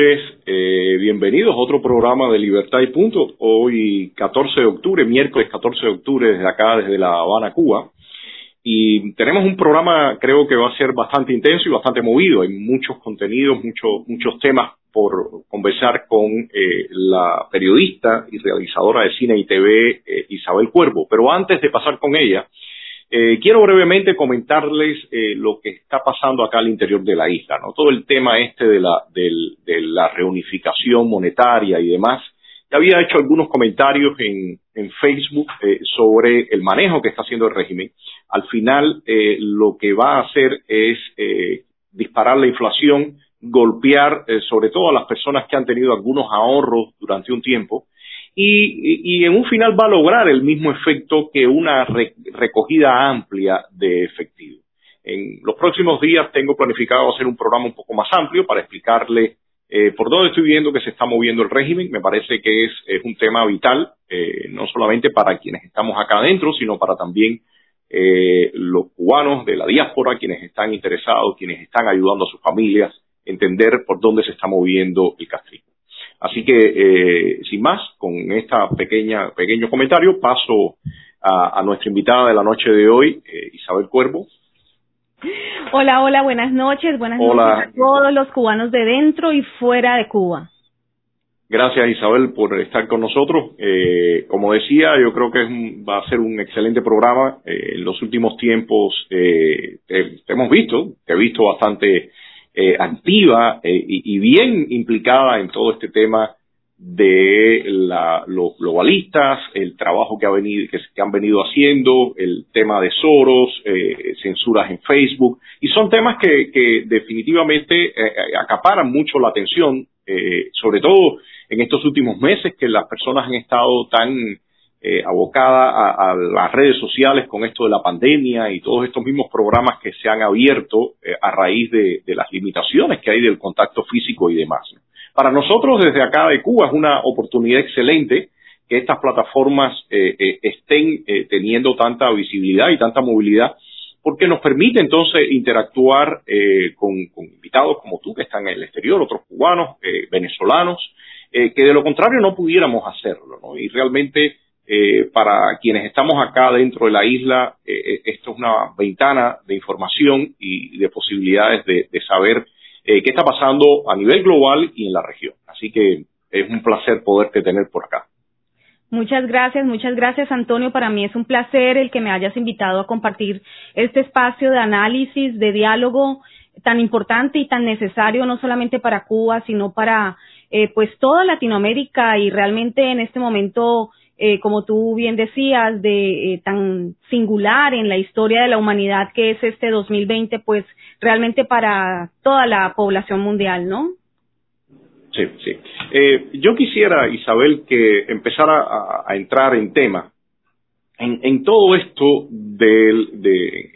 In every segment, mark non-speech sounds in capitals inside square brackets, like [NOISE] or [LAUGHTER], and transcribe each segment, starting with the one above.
noches. Eh, bienvenidos a otro programa de Libertad y Punto. Hoy, 14 de octubre, miércoles 14 de octubre, desde acá, desde La Habana, Cuba. Y tenemos un programa, creo que va a ser bastante intenso y bastante movido. Hay muchos contenidos, muchos muchos temas por conversar con eh, la periodista y realizadora de cine y TV, eh, Isabel Cuervo. Pero antes de pasar con ella, eh, quiero brevemente comentarles eh, lo que está pasando acá al interior de la isla, ¿no? Todo el tema este de la, de la reunificación monetaria y demás. Ya había hecho algunos comentarios en, en Facebook eh, sobre el manejo que está haciendo el régimen. Al final, eh, lo que va a hacer es eh, disparar la inflación, golpear eh, sobre todo a las personas que han tenido algunos ahorros durante un tiempo y, en un final va a lograr el mismo efecto que una recogida amplia de efectivo. En los próximos días tengo planificado hacer un programa un poco más amplio para explicarle eh, por dónde estoy viendo que se está moviendo el régimen. Me parece que es, un tema vital, eh, no solamente para quienes estamos acá adentro, sino para también eh, los cubanos de la diáspora, quienes están interesados, quienes están ayudando a sus familias, entender por dónde se está moviendo el castigo. Así que, eh, sin más, con esta pequeña pequeño comentario, paso a, a nuestra invitada de la noche de hoy, eh, Isabel Cuervo. Hola, hola, buenas noches, buenas hola. noches a todos los cubanos de dentro y fuera de Cuba. Gracias Isabel por estar con nosotros. Eh, como decía, yo creo que es un, va a ser un excelente programa. Eh, en los últimos tiempos eh, te, te, hemos visto, te he visto bastante eh, activa eh, y, bien implicada en todo este tema de la, los globalistas, el trabajo que, ha venido, que, han venido haciendo, el tema de Soros, eh, censuras en Facebook, y son temas que, que definitivamente eh, eh, acaparan mucho la atención, sobre todo en estos últimos meses que las personas han estado tan eh, abocada a, a, las redes sociales con esto de la pandemia y todos estos mismos programas que se han abierto eh, a raíz de, de, las limitaciones que hay del contacto físico y demás. Para nosotros desde acá de Cuba es una oportunidad excelente que estas plataformas eh, eh estén eh, teniendo tanta visibilidad y tanta movilidad porque nos permite entonces interactuar eh, con, con, invitados como tú que están en el exterior, otros cubanos, venezolanos, que de lo contrario no pudiéramos hacerlo. ¿no? Y realmente eh, para quienes estamos acá dentro de la isla, eh, eh, esto es una ventana de información y de posibilidades de, saber eh, qué está pasando a nivel global y en la región. Así que es un placer poderte tener por acá. Muchas gracias, muchas gracias Antonio. Para mí es un placer el que me hayas invitado a compartir este espacio de análisis, de diálogo tan importante y tan necesario no solamente para Cuba, sino para eh, pues toda Latinoamérica y realmente en este momento eh, como tú bien decías, de eh, tan singular en la historia de la humanidad que es este 2020, pues realmente para toda la población mundial, ¿no? Sí, sí. Eh, yo quisiera, Isabel, que empezara a, a entrar en tema en, en todo esto de, de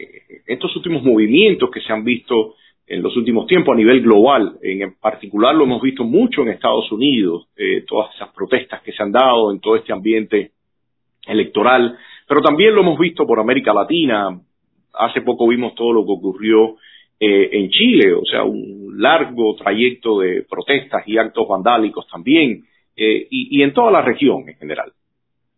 estos últimos movimientos que se han visto en los últimos tiempos a nivel global. En particular lo hemos visto mucho en Estados Unidos, eh, todas esas protestas que se han dado en todo este ambiente electoral, pero también lo hemos visto por América Latina. Hace poco vimos todo lo que ocurrió eh, en Chile, o sea, un largo trayecto de protestas y actos vandálicos también, eh, y, y, en toda la región en general.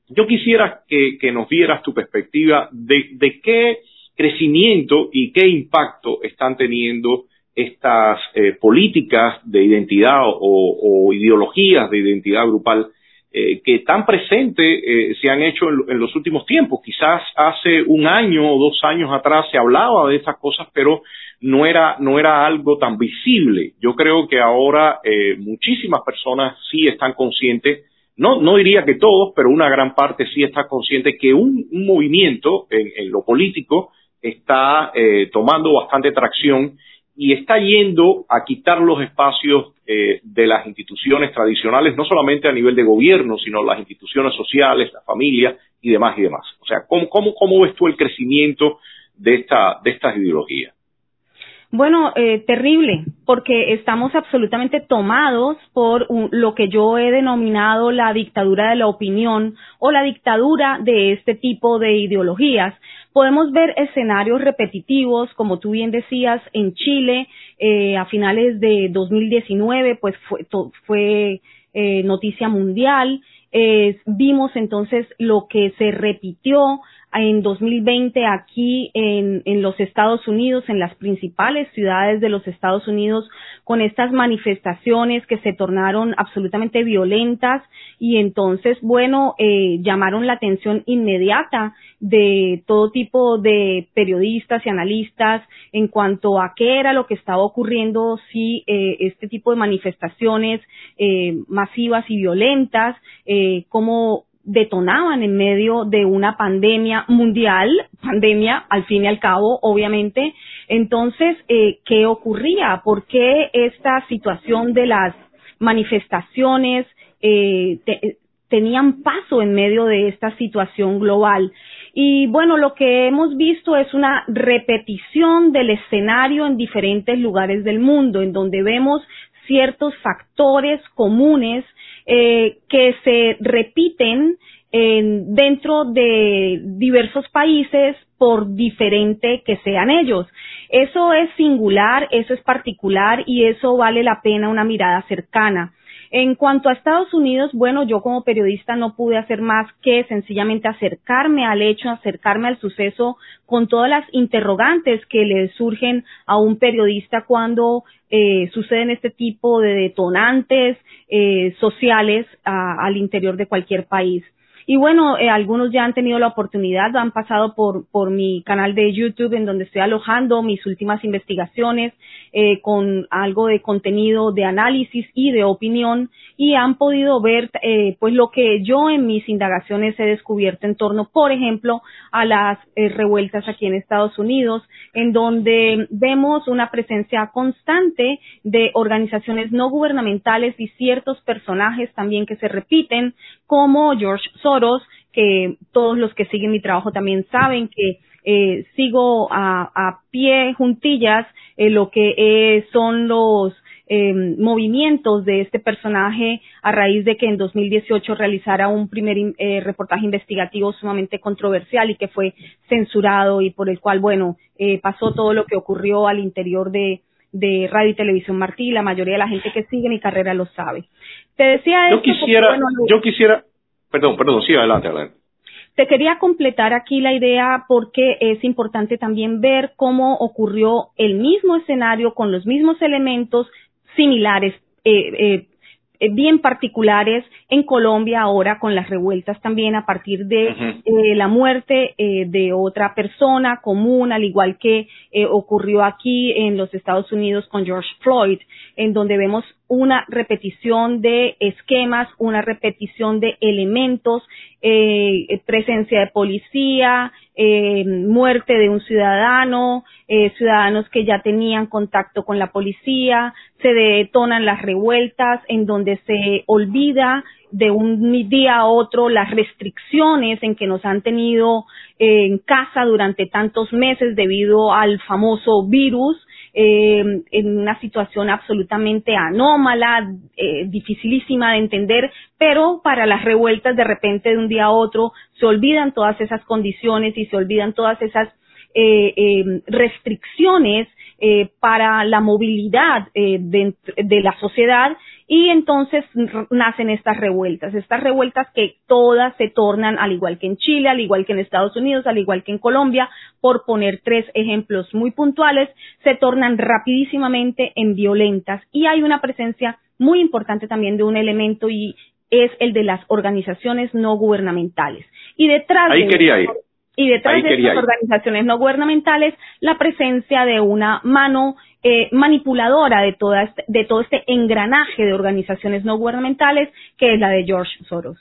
Yo quisiera que, que nos dieras tu perspectiva de, de qué crecimiento y qué impacto están teniendo estas eh, políticas de identidad o, ideologías de identidad grupal eh, que tan presentes eh, se han hecho en, en, los últimos tiempos. Quizás hace un año o dos años atrás se hablaba de estas cosas, pero no era, no era algo tan visible. Yo creo que ahora muchísimas personas sí están conscientes no, no diría que todos, pero una gran parte sí está consciente que un, un movimiento en, en, lo político está eh, tomando bastante tracción y está yendo a quitar los espacios eh, de las instituciones tradicionales, no solamente a nivel de gobierno, sino las instituciones sociales, la familia y demás y demás. O sea, ¿cómo, cómo, cómo ves tú el crecimiento de, esta, de estas ideologías? Bueno, eh, terrible, porque estamos absolutamente tomados por lo que yo he denominado la dictadura de la opinión o la dictadura de este tipo de ideologías. Podemos ver escenarios repetitivos, como tú bien decías, en Chile eh, a finales de 2019, pues fue, fue eh, noticia mundial. vimos entonces lo que se repitió en 2020 aquí en, en, los Estados Unidos, en las principales ciudades de los Estados Unidos, con estas manifestaciones que se tornaron absolutamente violentas y entonces, bueno, eh, llamaron la atención inmediata de todo tipo de periodistas y analistas en cuanto a qué era lo que estaba ocurriendo si eh, este tipo de manifestaciones eh, masivas y violentas, eh, cómo detonaban en medio de una pandemia mundial, pandemia al fin y al cabo, obviamente. Entonces, eh, ¿qué ocurría? ¿Por qué esta situación de las manifestaciones eh, tenían paso en medio de esta situación global? Y bueno, lo que hemos visto es una repetición del escenario en diferentes lugares del mundo, en donde vemos ciertos factores comunes eh, que se repiten en, dentro de diversos países por diferente que sean ellos. Eso es singular, eso es particular y eso vale la pena una mirada cercana. En cuanto a Estados Unidos, bueno, yo como periodista no pude hacer más que sencillamente acercarme al hecho, acercarme al suceso con todas las interrogantes que le surgen a un periodista cuando eh, suceden este tipo de detonantes eh, sociales al interior de cualquier país. Y bueno, eh, algunos ya han tenido la oportunidad, han pasado por, por mi canal de YouTube en donde estoy alojando mis últimas investigaciones eh, con algo de contenido de análisis y de opinión y han podido ver eh, pues lo que yo en mis indagaciones he descubierto en torno, por ejemplo, a las eh, revueltas aquí en Estados Unidos, en donde vemos una presencia constante de organizaciones no gubernamentales y ciertos personajes también que se repiten, como George Soros, que todos los que siguen mi trabajo también saben que eh, sigo a, a, pie juntillas eh, lo que eh, son los eh, movimientos de este personaje a raíz de que en 2018 realizara un primer eh, reportaje investigativo sumamente controversial y que fue censurado y por el cual, bueno, eh, pasó todo lo que ocurrió al interior de, de Radio y Televisión Martí. La mayoría de la gente que sigue mi carrera lo sabe. Te decía yo quisiera, yo quisiera, perdón, perdón, sí, adelante, adelante. Te quería completar aquí la idea porque es importante también ver cómo ocurrió el mismo escenario con los mismos elementos similares, eh, eh, eh, bien particulares en Colombia ahora con las revueltas también a partir de eh, la muerte eh, de otra persona común, al igual que eh, ocurrió aquí en los Estados Unidos con George Floyd, en donde vemos una repetición de esquemas, una repetición de elementos, eh, presencia de policía, eh, muerte de un ciudadano, eh, ciudadanos que ya tenían contacto con la policía, se detonan las revueltas en donde se olvida de un día a otro las restricciones en que nos han tenido en casa durante tantos meses debido al famoso virus eh, en una situación absolutamente anómala, eh, dificilísima de entender, pero para las revueltas de repente de un día a otro se olvidan todas esas condiciones y se olvidan todas esas eh, eh, restricciones eh, para la movilidad eh, de, de, la sociedad y entonces nacen estas revueltas, estas revueltas que todas se tornan, al igual que en Chile, al igual que en Estados Unidos, al igual que en Colombia, por poner tres ejemplos muy puntuales, se tornan rapidísimamente en violentas y hay una presencia muy importante también de un elemento y es el de las organizaciones no gubernamentales. Y detrás Ahí de quería ir. Y detrás de estas organizaciones no gubernamentales, la presencia de una mano eh, manipuladora de, toda este, de todo este engranaje de organizaciones no gubernamentales, que es la de George Soros.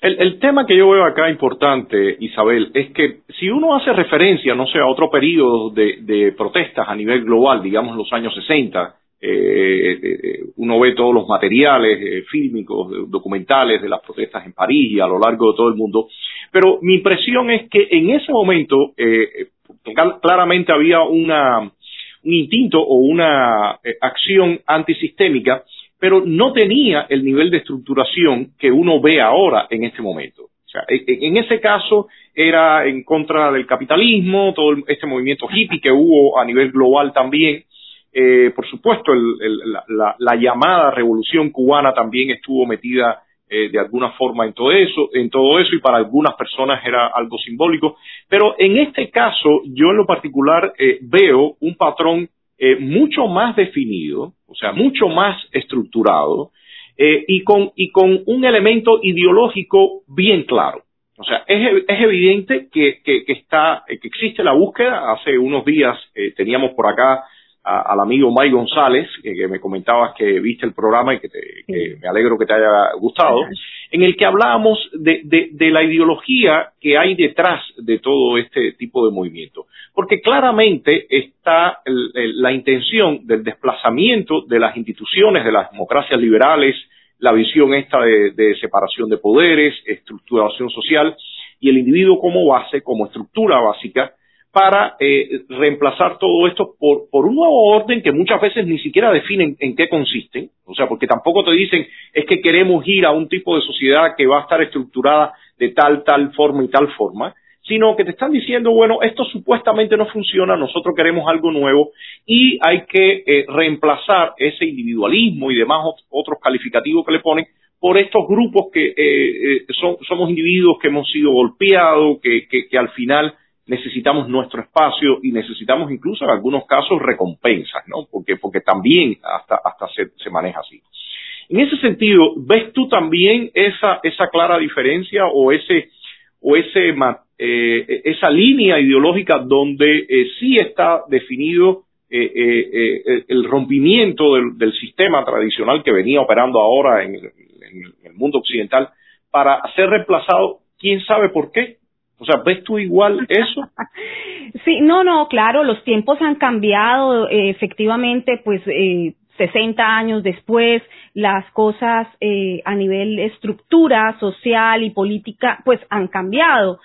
El, el, tema que yo veo acá importante, Isabel, es que si uno hace referencia, no sé, a otro periodo de, de protestas a nivel global, digamos los años 60, eh, eh, uno ve todos los materiales eh, fílmicos, documentales de las protestas en París y a lo largo de todo el mundo, pero mi impresión es que en ese momento eh, claramente había una instinto o una eh, acción antisistémica, pero no tenía el nivel de estructuración que uno ve ahora en este momento. O sea, en ese caso era en contra del capitalismo, todo este movimiento hippie que hubo a nivel global también. Eh, por supuesto, la, llamada revolución cubana también estuvo metida eh, de alguna forma en todo eso, en todo eso y para algunas personas era algo simbólico. Pero en este caso, yo en lo particular eh, veo un patrón mucho más definido, o sea, mucho más estructurado y con y con un elemento ideológico bien claro. O sea, es, es evidente que, está, que existe la búsqueda. Hace unos días teníamos por acá al amigo Mike González, que, me comentabas que viste el programa y que, me alegro que te haya gustado, en el que hablábamos de, de, la ideología que hay detrás de todo este tipo de movimiento. Porque claramente está la intención del desplazamiento de las instituciones, de las democracias liberales, la visión esta de, separación de poderes, estructuración social y el individuo como base, como estructura básica para eh, reemplazar todo esto por, por, un nuevo orden que muchas veces ni siquiera definen en qué consisten, o sea, porque tampoco te dicen es que queremos ir a un tipo de sociedad que va a estar estructurada de tal, tal forma y tal forma, sino que te están diciendo, bueno, esto supuestamente no funciona, nosotros queremos algo nuevo y hay que eh, reemplazar ese individualismo y demás otros calificativos que le ponen por estos grupos que eh, eh, somos individuos que hemos sido golpeados, que, al final necesitamos nuestro espacio y necesitamos incluso en algunos casos recompensas, ¿no? Porque, porque también hasta, hasta se, maneja así. En ese sentido, ¿ves tú también esa, esa clara diferencia o ese, eh, esa línea ideológica donde eh, sí está definido eh, el rompimiento del, sistema tradicional que venía operando ahora en, el mundo occidental para ser reemplazado, quién sabe por qué. O sea, ¿ves tú igual eso? [LAUGHS] Sí, no, no, claro, los tiempos han cambiado, efectivamente, pues 60 años después, las cosas a nivel estructura social y política, pues han cambiado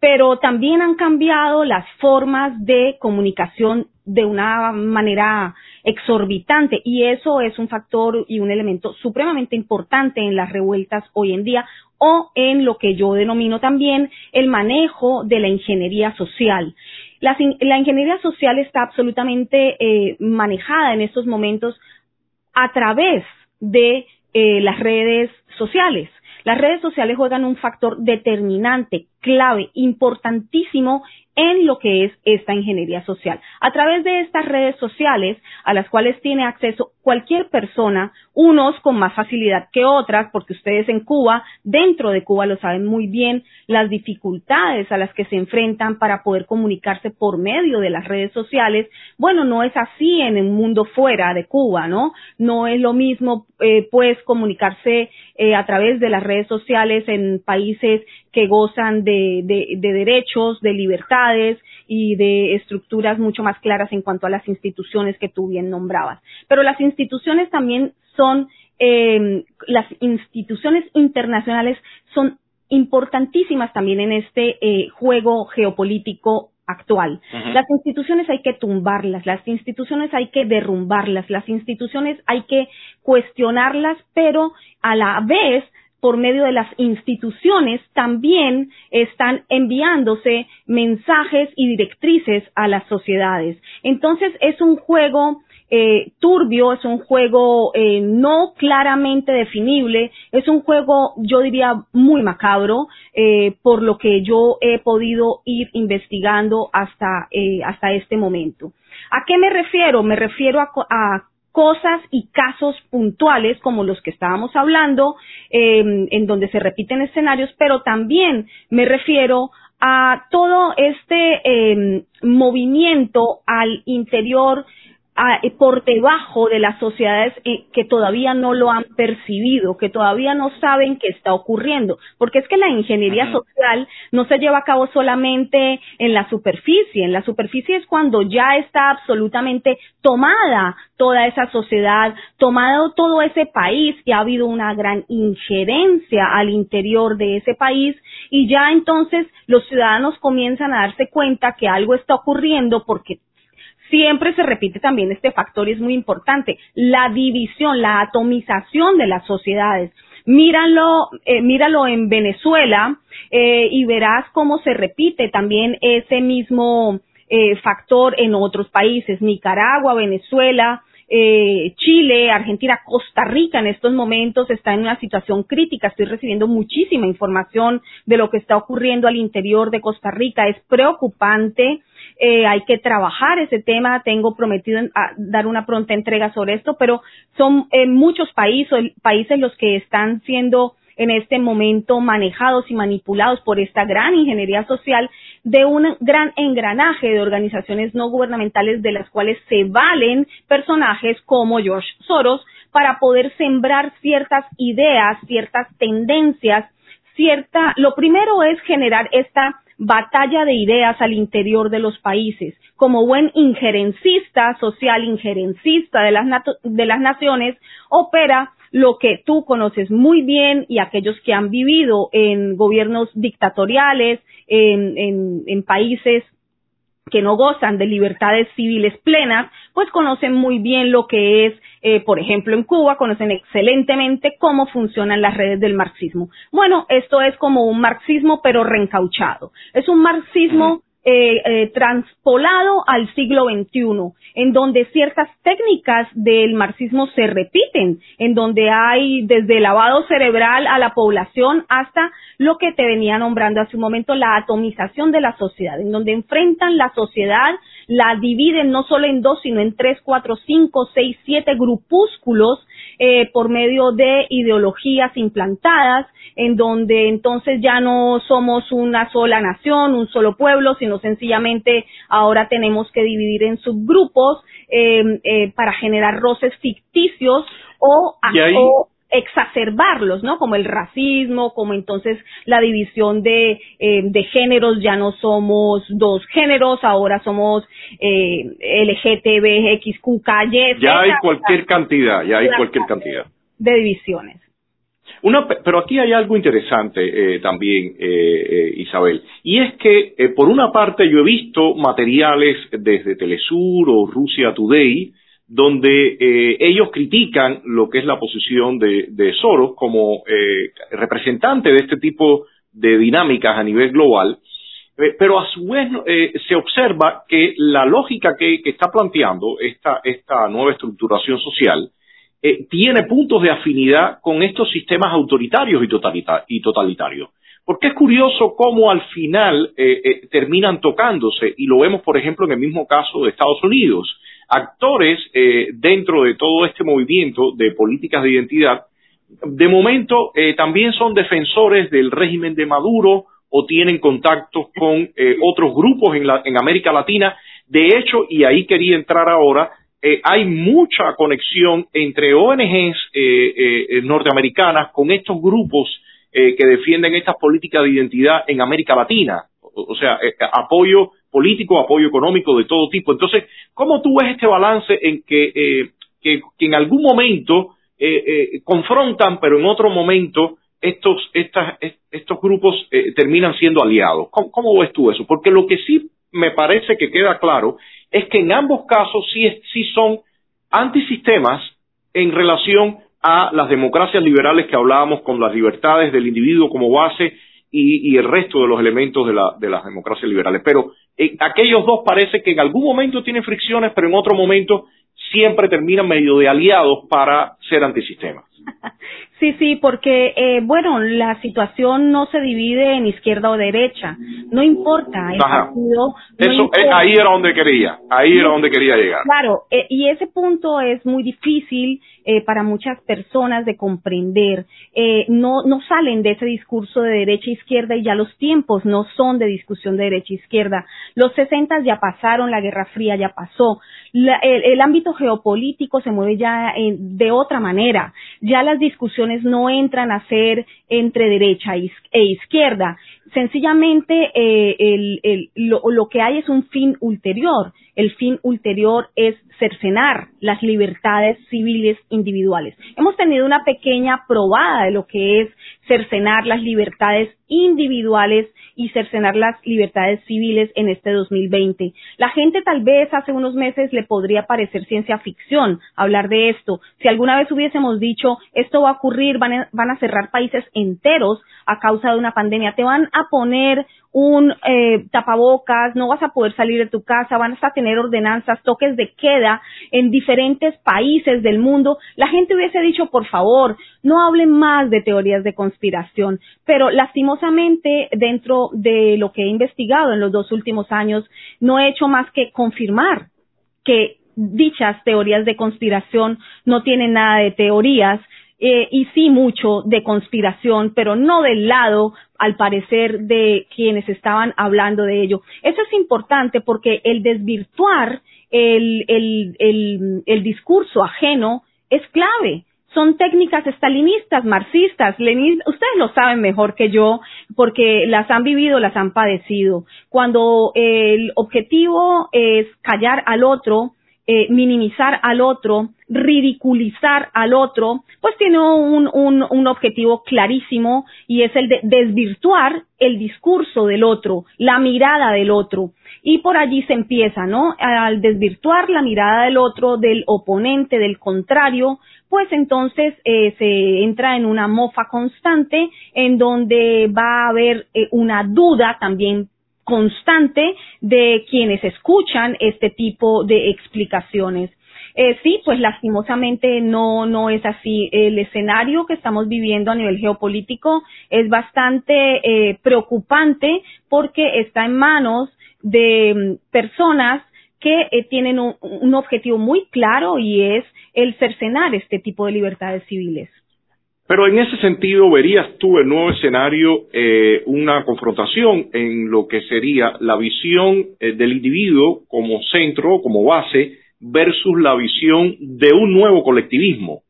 pero también han cambiado las formas de comunicación de una manera exorbitante y eso es un factor y un elemento supremamente importante en las revueltas hoy en día o en lo que yo denomino también el manejo de la ingeniería social. La, ingeniería social está absolutamente eh, manejada en estos momentos a través de eh, las redes sociales. Las redes sociales juegan un factor determinante, clave, importantísimo en lo que es esta ingeniería social. A través de estas redes sociales, a las cuales tiene acceso cualquier persona, unos con más facilidad que otras, porque ustedes en Cuba, dentro de Cuba lo saben muy bien, las dificultades a las que se enfrentan para poder comunicarse por medio de las redes sociales, bueno, no es así en un mundo fuera de Cuba, ¿no? No es lo mismo, eh, pues, comunicarse eh, a través de las redes sociales en países que gozan de, de, derechos, de libertades y de estructuras mucho más claras en cuanto a las instituciones que tú bien nombrabas. Pero las instituciones también son, eh, las instituciones internacionales son importantísimas también en este eh, juego geopolítico actual. Las instituciones hay que tumbarlas, las instituciones hay que derrumbarlas, las instituciones hay que cuestionarlas, pero a la vez por medio de las instituciones también están enviándose mensajes y directrices a las sociedades. Entonces es un juego eh, turbio, es un juego eh, no claramente definible, es un juego, yo diría, muy macabro, eh, por lo que yo he podido ir investigando hasta, hasta este momento. ¿A qué me refiero? Me refiero a cosas y casos puntuales como los que estábamos hablando, em, en donde se repiten escenarios, pero también me refiero a todo este em, movimiento al interior eh, por debajo de las sociedades eh, que todavía no lo han percibido, que todavía no saben qué está ocurriendo, porque es que la ingeniería social no se lleva a cabo solamente en la superficie, en la superficie es cuando ya está absolutamente tomada toda esa sociedad, tomado todo ese país y ha habido una gran injerencia al interior de ese país y ya entonces los ciudadanos comienzan a darse cuenta que algo está ocurriendo porque siempre se repite también este factor y es muy importante, la división, la atomización de las sociedades. Míralo, eh, míralo en Venezuela eh, y verás cómo se repite también ese mismo eh, factor en otros países, Nicaragua, Venezuela, eh, Chile, Argentina, Costa Rica en estos momentos está en una situación crítica. Estoy recibiendo muchísima información de lo que está ocurriendo al interior de Costa Rica. Es preocupante. Eh, hay que trabajar ese tema. Tengo prometido dar una pronta entrega sobre esto, pero son eh, muchos países, países los que están siendo en este momento manejados y manipulados por esta gran ingeniería social de un gran engranaje de organizaciones no gubernamentales de las cuales se valen personajes como George Soros para poder sembrar ciertas ideas, ciertas tendencias, cierta, lo primero es generar esta batalla de ideas al interior de los países. Como buen injerencista, social injerencista de las, de las naciones, opera lo que tú conoces muy bien y aquellos que han vivido en gobiernos dictatoriales, en, en, países que no gozan de libertades civiles plenas, pues conocen muy bien lo que es, eh, por ejemplo, en Cuba, conocen excelentemente cómo funcionan las redes del marxismo. Bueno, esto es como un marxismo pero reencauchado. Es un marxismo eh, eh, transpolado al siglo XXI, en donde ciertas técnicas del marxismo se repiten, en donde hay desde lavado cerebral a la población hasta lo que te venía nombrando hace un momento, la atomización de la sociedad, en donde enfrentan la sociedad, la dividen no solo en dos, sino en tres, cuatro, cinco, seis, siete grupúsculos eh, por medio de ideologías implantadas, en donde entonces ya no somos una sola nación, un solo pueblo, sino sencillamente ahora tenemos que dividir en subgrupos eh, eh, para generar roces ficticios o, exacerbarlos, ¿no? Como el racismo, como entonces la división de, eh, de géneros, ya no somos dos géneros, ahora somos eh, LGTBXQKY. Ya hay cualquier cantidad, ya hay cualquier cantidad. De divisiones. Una, pero aquí hay algo interesante eh, también, eh, eh, Isabel, y es que por una parte yo he visto materiales desde Telesur o Rusia Today donde ellos critican lo que es la posición de, Soros como representante de este tipo de dinámicas a nivel global, pero a su vez se observa que la lógica que, está planteando esta, esta nueva estructuración social eh, tiene puntos de afinidad con estos sistemas autoritarios y, totalitarios. Porque es curioso cómo al final eh, eh, terminan tocándose, y lo vemos, por ejemplo, en el mismo caso de Estados Unidos. Actores dentro de todo este movimiento de políticas de identidad, de momento también son defensores del régimen de Maduro o tienen contactos con otros grupos en, en América Latina. De hecho, y ahí quería entrar ahora, eh, hay mucha conexión entre ONGs eh, eh, norteamericanas con estos grupos que defienden estas políticas de identidad en América Latina. O, sea, apoyo político, apoyo económico de todo tipo. Entonces, ¿cómo tú ves este balance en que, que, en algún momento confrontan, pero en otro momento estos, estas, estos grupos terminan siendo aliados? ¿Cómo, ¿Cómo ves tú eso? Porque lo que sí me parece que queda claro es que en ambos casos sí, sí son antisistemas en relación a las democracias liberales que hablábamos con las libertades del individuo como base y, el resto de los elementos de, la, de las democracias liberales. Pero eh, aquellos dos parece que en algún momento tienen fricciones, pero en otro momento siempre terminan medio de aliados para ser antisistemas. [LAUGHS] Sí, sí, porque, eh, bueno, la situación no se divide en izquierda o derecha, no importa. El partido, Eso, ahí era donde quería, ahí era donde quería llegar. Claro, eh, y ese punto es muy difícil eh, para muchas personas de comprender. Eh, no, no salen de ese discurso de derecha e izquierda y ya los tiempos no son de discusión de derecha e izquierda. Los 60 ya pasaron, la Guerra Fría ya pasó. el, ámbito geopolítico se mueve ya de otra manera. Ya las discusiones no entran a ser entre derecha e izquierda sencillamente eh, el, el, lo, lo, que hay es un fin ulterior. El fin ulterior es cercenar las libertades civiles individuales. Hemos tenido una pequeña probada de lo que es cercenar las libertades individuales y cercenar las libertades civiles en este 2020. La gente tal vez hace unos meses le podría parecer ciencia ficción hablar de esto. Si alguna vez hubiésemos dicho esto va a ocurrir, van a, van a cerrar países enteros a causa de una pandemia, te van a poner un eh, tapabocas, no vas a poder salir de tu casa, van a tener ordenanzas, toques de queda en diferentes países del mundo, la gente hubiese dicho, por favor, no hablen más de teorías de conspiración. Pero lastimosamente, dentro de lo que he investigado en los dos últimos años, no he hecho más que confirmar que dichas teorías de conspiración no tienen nada de teorías, eh, y sí mucho de conspiración, pero no del lado, al parecer, de quienes estaban hablando de ello. Eso es importante porque el desvirtuar el, el, el, el discurso ajeno es clave son técnicas estalinistas, marxistas, ustedes lo saben mejor que yo porque las han vivido, las han padecido. Cuando el objetivo es callar al otro, eh, minimizar al otro, ridiculizar al otro, pues tiene un, un, un, objetivo clarísimo y es el de desvirtuar el discurso del otro, la mirada del otro. Y por allí se empieza, ¿no? Al desvirtuar la mirada del otro, del oponente, del contrario, pues entonces eh, se entra en una mofa constante en donde va a haber eh, una duda también constante de quienes escuchan este tipo de explicaciones. Eh, sí, pues lastimosamente no, no es así. El escenario que estamos viviendo a nivel geopolítico es bastante eh, preocupante porque está en manos de mm, personas que eh, tienen un, un objetivo muy claro y es el cercenar este tipo de libertades civiles. Pero en ese sentido, ¿verías tú el nuevo escenario eh, una confrontación en lo que sería la visión eh, del individuo como centro, como base, versus la visión de un nuevo colectivismo?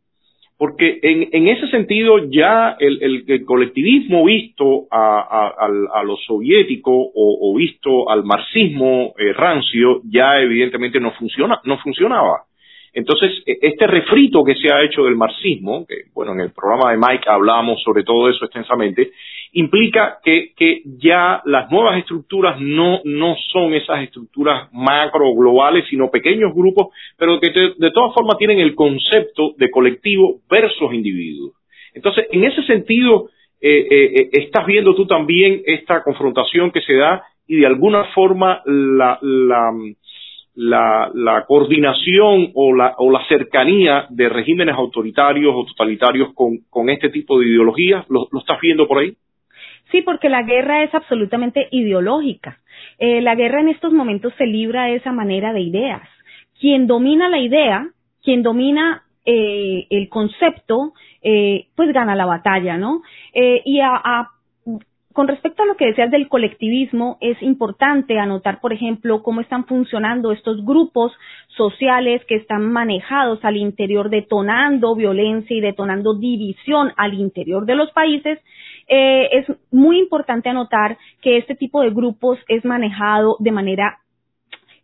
Porque en, en ese sentido ya el, el, colectivismo visto a, a, a lo soviético o, o, visto al marxismo eh, rancio ya evidentemente no funciona, no funcionaba. Entonces, e, este refrito que se ha hecho del marxismo, que bueno, en el programa de Mike hablábamos sobre todo eso extensamente, implica que, ya las nuevas estructuras no, no son esas estructuras macro globales, sino pequeños grupos, pero que de todas formas tienen el concepto de colectivo versus individuo. Entonces, en ese sentido, eh, eh, eh, estás viendo tú también esta confrontación que se da y de alguna forma la la, la coordinación o la, o la cercanía de regímenes autoritarios o totalitarios con, este tipo de ideologías? ¿Lo, ¿Lo, estás viendo por ahí? Sí, porque la guerra es absolutamente ideológica. Eh, la guerra en estos momentos se libra de esa manera de ideas. Quien domina la idea, quien domina eh, el concepto, eh, pues gana la batalla, ¿no? Eh, y a, a con respecto a lo que decías del colectivismo, es importante anotar, por ejemplo, cómo están funcionando estos grupos sociales que están manejados al interior, detonando violencia y detonando división al interior de los países. Eh, es muy importante anotar que este tipo de grupos es manejado de manera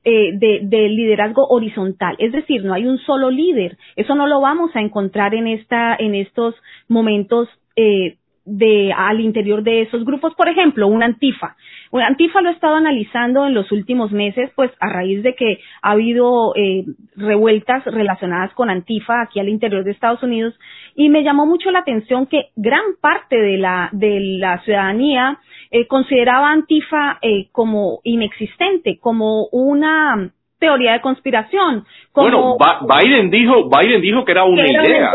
eh, de, de, liderazgo horizontal, es decir, no hay un solo líder. Eso no lo vamos a encontrar en esta, en estos momentos eh, de al interior de esos grupos, por ejemplo, un antifa. Un antifa lo he estado analizando en los últimos meses, pues a raíz de que ha habido eh, revueltas relacionadas con antifa aquí al interior de Estados Unidos y me llamó mucho la atención que gran parte de la de la ciudadanía eh, consideraba antifa eh, como inexistente, como una teoría de conspiración. Como, bueno, Biden dijo, Biden dijo que era una idea.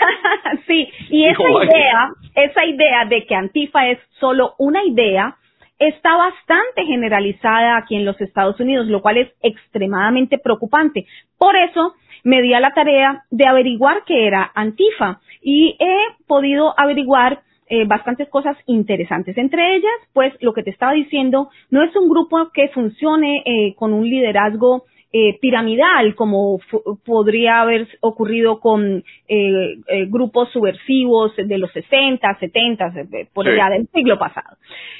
[LAUGHS] sí, y esa idea, esa idea de que Antifa es solo una idea, está bastante generalizada aquí en los Estados Unidos, lo cual es extremadamente preocupante. Por eso me di a la tarea de averiguar qué era Antifa y he podido averiguar eh, bastantes cosas interesantes. Entre ellas, pues lo que te estaba diciendo, no es un grupo que funcione eh, con un liderazgo eh, piramidal, como podría haber ocurrido con eh, eh, grupos subversivos de los 60, 70, por allá del siglo pasado.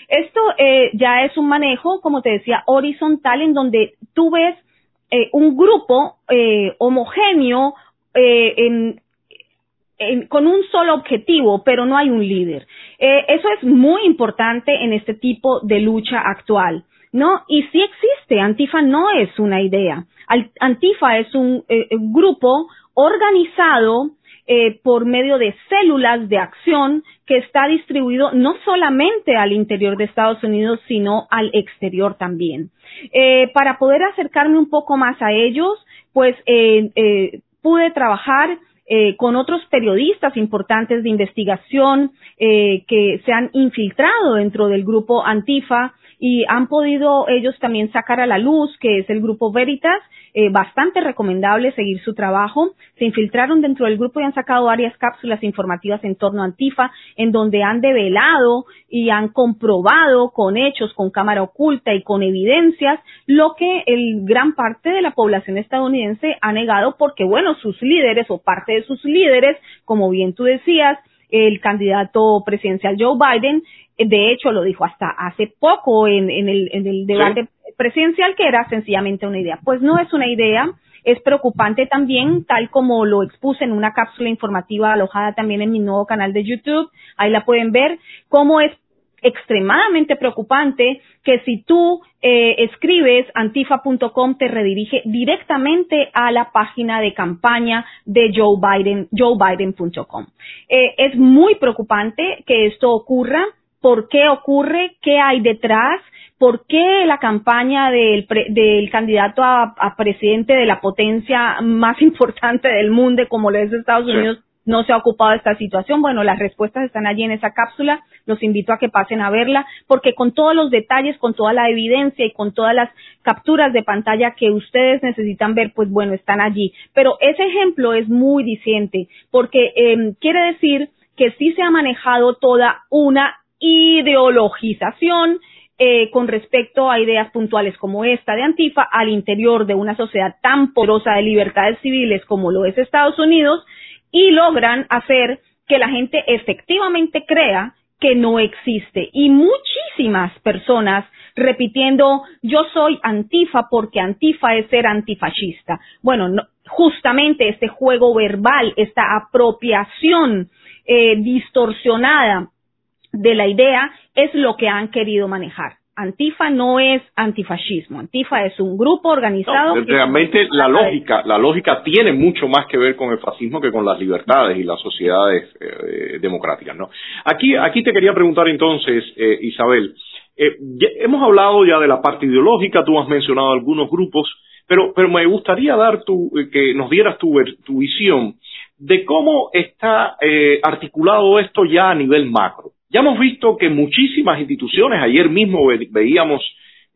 Esto eh, ya es un manejo, como te decía, horizontal, en donde tú ves un grupo homogéneo en, con un solo objetivo, pero no hay un líder. Eh, eso es muy importante en este tipo de lucha actual, ¿no? Y sí existe, Antifa no es una idea. Antifa es un, eh, grupo organizado eh, por medio de células de acción que está distribuido no solamente al interior de Estados Unidos, sino al exterior también. para poder acercarme un poco más a ellos, pues pude trabajar eh, con otros periodistas importantes de investigación eh, que se han infiltrado dentro del grupo Antifa y han podido ellos también sacar a la luz, que es el grupo Veritas, eh, bastante recomendable seguir su trabajo. Se infiltraron dentro del grupo y han sacado varias cápsulas informativas en torno a Antifa, en donde han develado y han comprobado con hechos, con cámara oculta y con evidencias lo que el gran parte de la población estadounidense ha negado porque, bueno, sus líderes o parte de sus líderes, como bien tú decías, el candidato presidencial Joe Biden, de hecho lo dijo hasta hace poco en, el, debate presidencial que era sencillamente una idea. Pues no es una idea, es preocupante también, tal como lo expuse en una cápsula informativa alojada también en mi nuevo canal de YouTube, ahí la pueden ver, cómo es extremadamente preocupante que si tú eh, escribes antifa.com te redirige directamente a la página de campaña de Joe Biden, joebiden.com. Eh, es muy preocupante que esto ocurra. ¿Por qué ocurre? ¿Qué hay detrás? ¿Por qué la campaña del, del candidato a, presidente de la potencia más [LAUGHS] importante del mundo, como lo es Estados Unidos, no se ha ocupado de esta situación? Bueno, las respuestas están allí en esa cápsula. Los invito a que pasen a verla, porque con todos los detalles, con toda la evidencia y con todas las capturas de pantalla que ustedes necesitan ver, pues bueno, están allí. Pero ese ejemplo es muy diciente, porque eh, quiere decir que sí se ha manejado toda una ideologización eh, con respecto a ideas puntuales como esta de Antifa al interior de una sociedad tan porosa de libertades civiles como lo es Estados Unidos y logran hacer que la gente efectivamente crea que no existe. Y muchísimas personas repitiendo yo soy antifa porque antifa es ser antifascista. Bueno, justamente este juego verbal, esta apropiación eh, distorsionada de la idea es lo que han querido manejar. Antifa no es antifascismo, Antifa es un grupo organizado. realmente la lógica, la lógica tiene mucho más que ver con el fascismo que con las libertades y las sociedades eh, democráticas, ¿no? Aquí, aquí te quería preguntar entonces, eh, Isabel, eh, hemos hablado ya de la parte ideológica, tú has mencionado algunos grupos, pero, pero me gustaría dar tu, que nos dieras tu, tu visión de cómo está articulado esto ya a nivel macro. Ya hemos visto que muchísimas instituciones, ayer mismo veíamos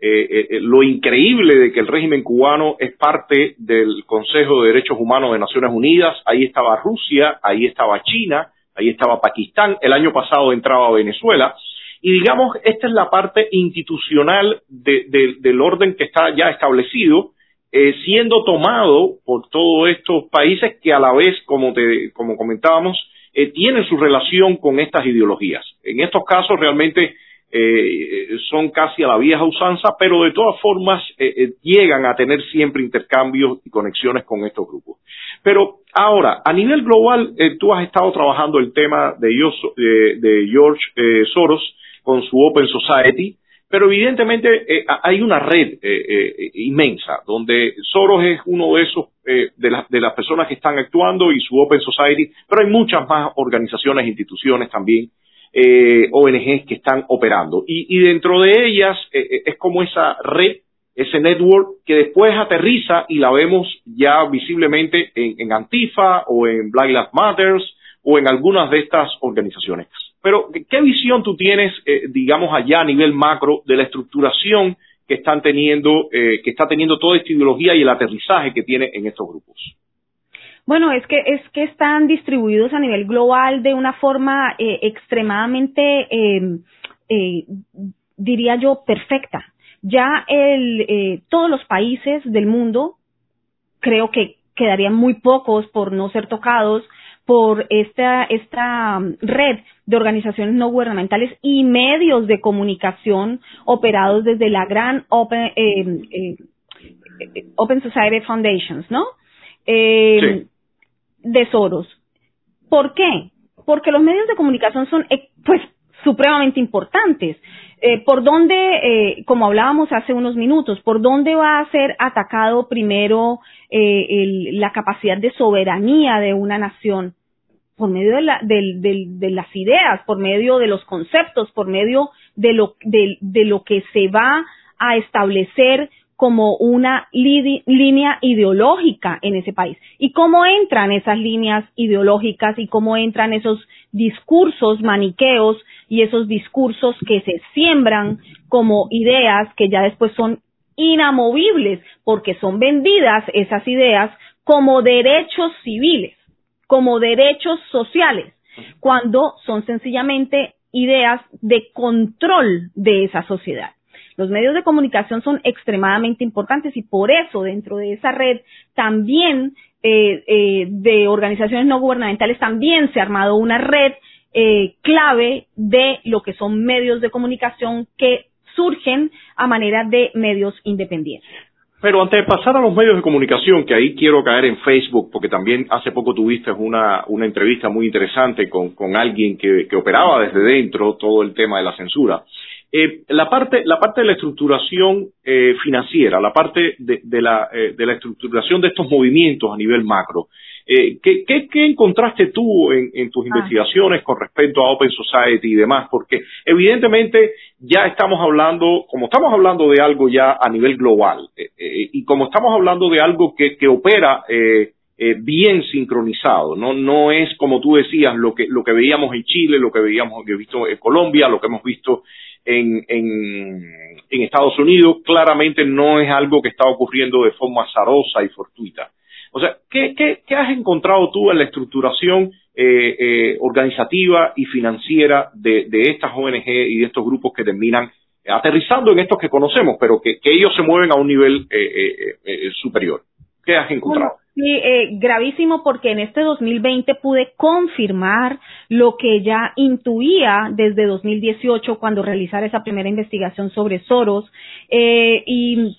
eh, eh, eh, lo increíble de que el régimen cubano es parte del Consejo de Derechos Humanos de Naciones Unidas, ahí estaba Rusia, ahí estaba China, ahí estaba Pakistán, el año pasado entraba Venezuela, y digamos, esta es la parte institucional del orden que está ya establecido, siendo tomado por todos estos países que a la vez, como, te, como comentábamos, eh, tienen su relación con estas ideologías. En estos casos realmente eh, son casi a la vieja usanza, pero de todas formas eh, llegan a tener siempre intercambios y conexiones con estos grupos. Pero ahora, a nivel global, tú has estado trabajando el tema de, de George Soros con su Open Society, pero evidentemente eh, hay una red eh, eh, inmensa donde Soros es uno de esos de, de las personas que están actuando y su Open Society, pero hay muchas más organizaciones, instituciones también, ONGs que están operando. Y, dentro de ellas es como esa red, ese network que después aterriza y la vemos ya visiblemente en, en Antifa o en Black Lives Matter o en algunas de estas organizaciones. Pero, ¿qué visión tú tienes, eh, digamos, allá a nivel macro de la estructuración que están teniendo, eh, que está teniendo toda esta ideología y el aterrizaje que tiene en estos grupos? Bueno, es que es que están distribuidos a nivel global de una forma eh, extremadamente, em, diría yo, perfecta. Ya el, todos los países del mundo, creo que quedarían muy pocos por no ser tocados por esta, esta um, red de organizaciones no gubernamentales y medios de comunicación operados desde la gran Open, eh, eh, Open Society Foundations, ¿no? Eh, de Soros. ¿Por qué? Porque los medios de comunicación son, eh, pues, supremamente importantes. Eh, ¿Por dónde, eh, como hablábamos hace unos minutos, por dónde va a ser atacado primero eh, la capacidad de soberanía de una nación? Por medio de, las ideas, por medio de los conceptos, por medio de lo, de lo que se va a establecer como una línea ideológica en ese país. ¿Y cómo entran esas líneas ideológicas y cómo entran esos discursos maniqueos y esos discursos que se siembran como ideas que ya después son inamovibles porque son vendidas esas ideas como derechos civiles, como derechos sociales, cuando son sencillamente ideas de control de esa sociedad. Los medios de comunicación son extremadamente importantes y por eso dentro de esa red también eh, eh, de organizaciones no gubernamentales también se ha armado una red eh, clave de lo que son medios de comunicación que surgen a manera de medios independientes. Pero antes de pasar a los medios de comunicación, que ahí quiero caer en Facebook, porque también hace poco tuviste una, una entrevista muy interesante con, con alguien que, que, operaba desde dentro todo el tema de la censura. Eh, la, parte, la parte de la estructuración eh, financiera, la parte de, de, la, eh, de la estructuración de estos movimientos a nivel macro, eh, ¿qué, qué, qué, encontraste tú en, en tus ah. investigaciones con respecto a Open Society y demás? Porque evidentemente ya estamos hablando, como estamos hablando de algo ya a nivel global, y como estamos hablando de algo que, que opera bien sincronizado, ¿no? No es como tú decías lo que, lo que veíamos en Chile, lo que veíamos, que visto en Colombia, lo que hemos visto en, en, Estados Unidos, claramente no es algo que está ocurriendo de forma azarosa y fortuita. O sea, ¿qué, qué, has encontrado tú en la estructuración eh, eh, organizativa y financiera de, de estas ONG y de estos grupos que terminan aterrizando en estos que conocemos, pero que, que ellos se mueven a un nivel eh, superior? ¿Qué? Sí, eh, gravísimo porque en este 2020 pude confirmar lo que ya intuía desde 2018 cuando realizara esa primera investigación sobre Soros eh, y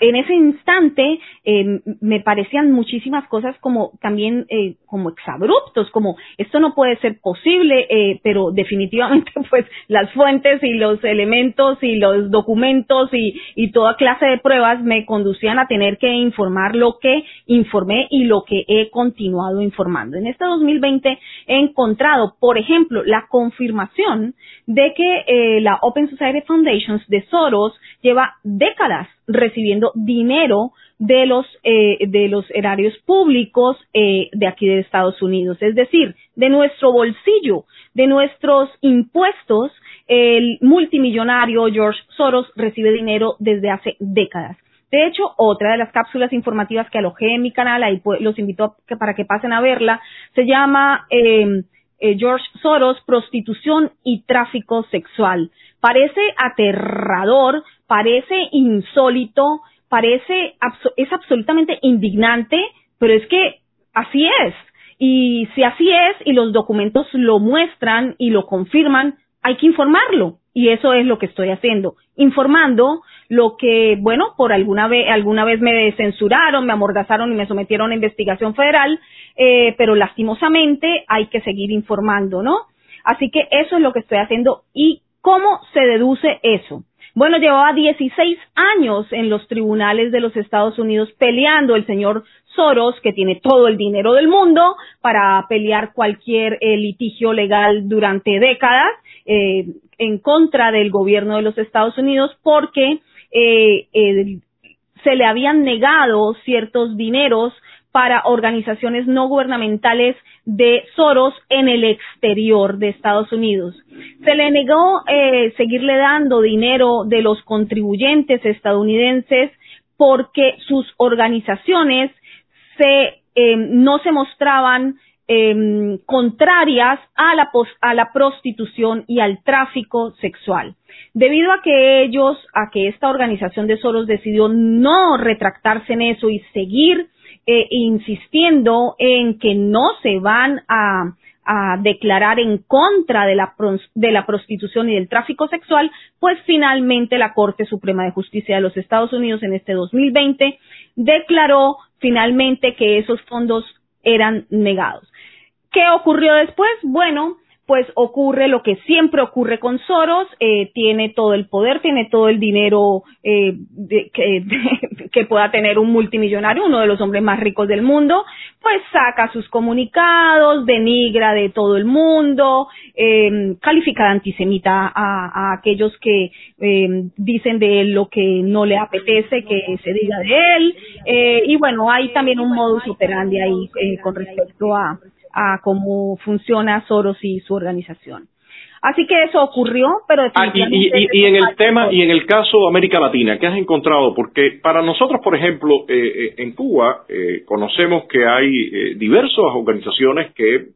en ese instante eh, me parecían muchísimas cosas como también eh, como exabruptos, como esto no puede ser posible, eh, pero definitivamente [LAUGHS] pues las fuentes y los elementos y los documentos y, y toda clase de pruebas me conducían a tener que informar lo que informé y lo que he continuado informando. En este 2020 he encontrado, por ejemplo, la confirmación de que eh, la Open Society Foundations de Soros lleva décadas recibiendo dinero de los eh, de los erarios públicos eh, de aquí de Estados Unidos, es decir, de nuestro bolsillo, de nuestros impuestos, el multimillonario George Soros recibe dinero desde hace décadas. De hecho, otra de las cápsulas informativas que alojé en mi canal, ahí los invito para que pasen a verla, se llama em, eh, George Soros, prostitución y tráfico sexual. Parece aterrador, parece insólito, parece, es absolutamente indignante, pero es que así es. Y si así es y los documentos lo muestran y lo confirman, hay que informarlo. Y eso es lo que estoy haciendo, informando lo que, bueno, por alguna vez, alguna vez me censuraron, me amordazaron y me sometieron a investigación federal, eh, pero lastimosamente hay que seguir informando, ¿no? Así que eso es lo que estoy haciendo. ¿Y cómo se deduce eso? Bueno, llevaba 16 años en los tribunales de los Estados Unidos peleando el señor Soros, que tiene todo el dinero del mundo, para pelear cualquier eh, litigio legal durante décadas eh, en contra del gobierno de los Estados Unidos porque eh, se le habían negado ciertos dineros para organizaciones no gubernamentales de Soros en el exterior de Estados Unidos. Se le negó eh, seguirle dando dinero de los contribuyentes estadounidenses porque sus organizaciones se, eh, no se mostraban eh, contrarias a la, a la prostitución y al tráfico sexual. Debido a que ellos, a que esta organización de Soros decidió no retractarse en eso y seguir eh, insistiendo en que no se van a, declarar en contra de la, de la prostitución y del tráfico sexual, pues finalmente la Corte Suprema de Justicia de los Estados Unidos en este 2020 declaró finalmente que esos fondos eran negados. ¿Qué ocurrió después? Bueno, pues ocurre lo que siempre ocurre con Soros, eh, tiene todo el poder, tiene todo el dinero eh, que, pueda tener un multimillonario, uno de los hombres más ricos del mundo, pues saca sus comunicados, denigra de todo el mundo, eh, califica de antisemita a, a aquellos que eh, dicen de él lo que no le apetece que se diga de él, eh, y bueno, hay también un modus operandi ahí eh, con respecto a a cómo funciona Soros y su organización. Así que eso ocurrió, pero ah, y, y, en el tema y en el caso de América Latina, ¿qué has encontrado? Porque para nosotros, por ejemplo, eh, eh, en Cuba eh, conocemos que hay diversas organizaciones que,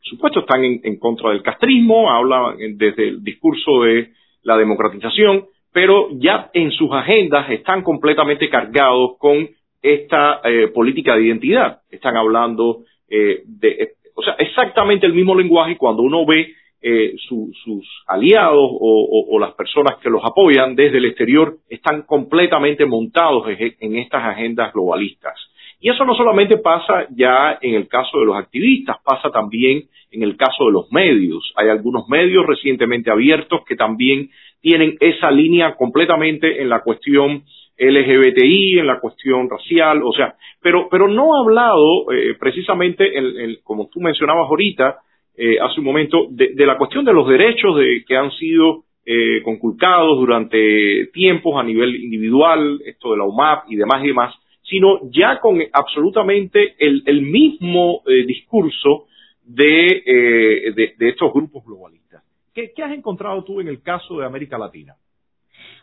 supuesto, están en, en, contra del castrismo, hablan desde el discurso de la democratización, pero ya en sus agendas están completamente cargados con esta política de identidad. Están hablando de o sea, exactamente el mismo lenguaje cuando uno ve eh, sus aliados o, las personas que los apoyan desde el exterior están completamente montados en, estas agendas globalistas. Y eso no solamente pasa ya en el caso de los activistas, pasa también en el caso de los medios. Hay algunos medios recientemente abiertos que también tienen esa línea completamente en la cuestión LGBTI, en la cuestión racial, o sea, pero, pero no ha hablado eh, precisamente, el, como tú mencionabas ahorita, eh, hace un momento, de, la cuestión de los derechos de, que han sido eh, conculcados durante tiempos a nivel individual, esto de la UMAP y demás y demás, sino ya con absolutamente el, mismo discurso de, de, estos grupos globalistas. ¿Qué has encontrado tú en el caso de América Latina?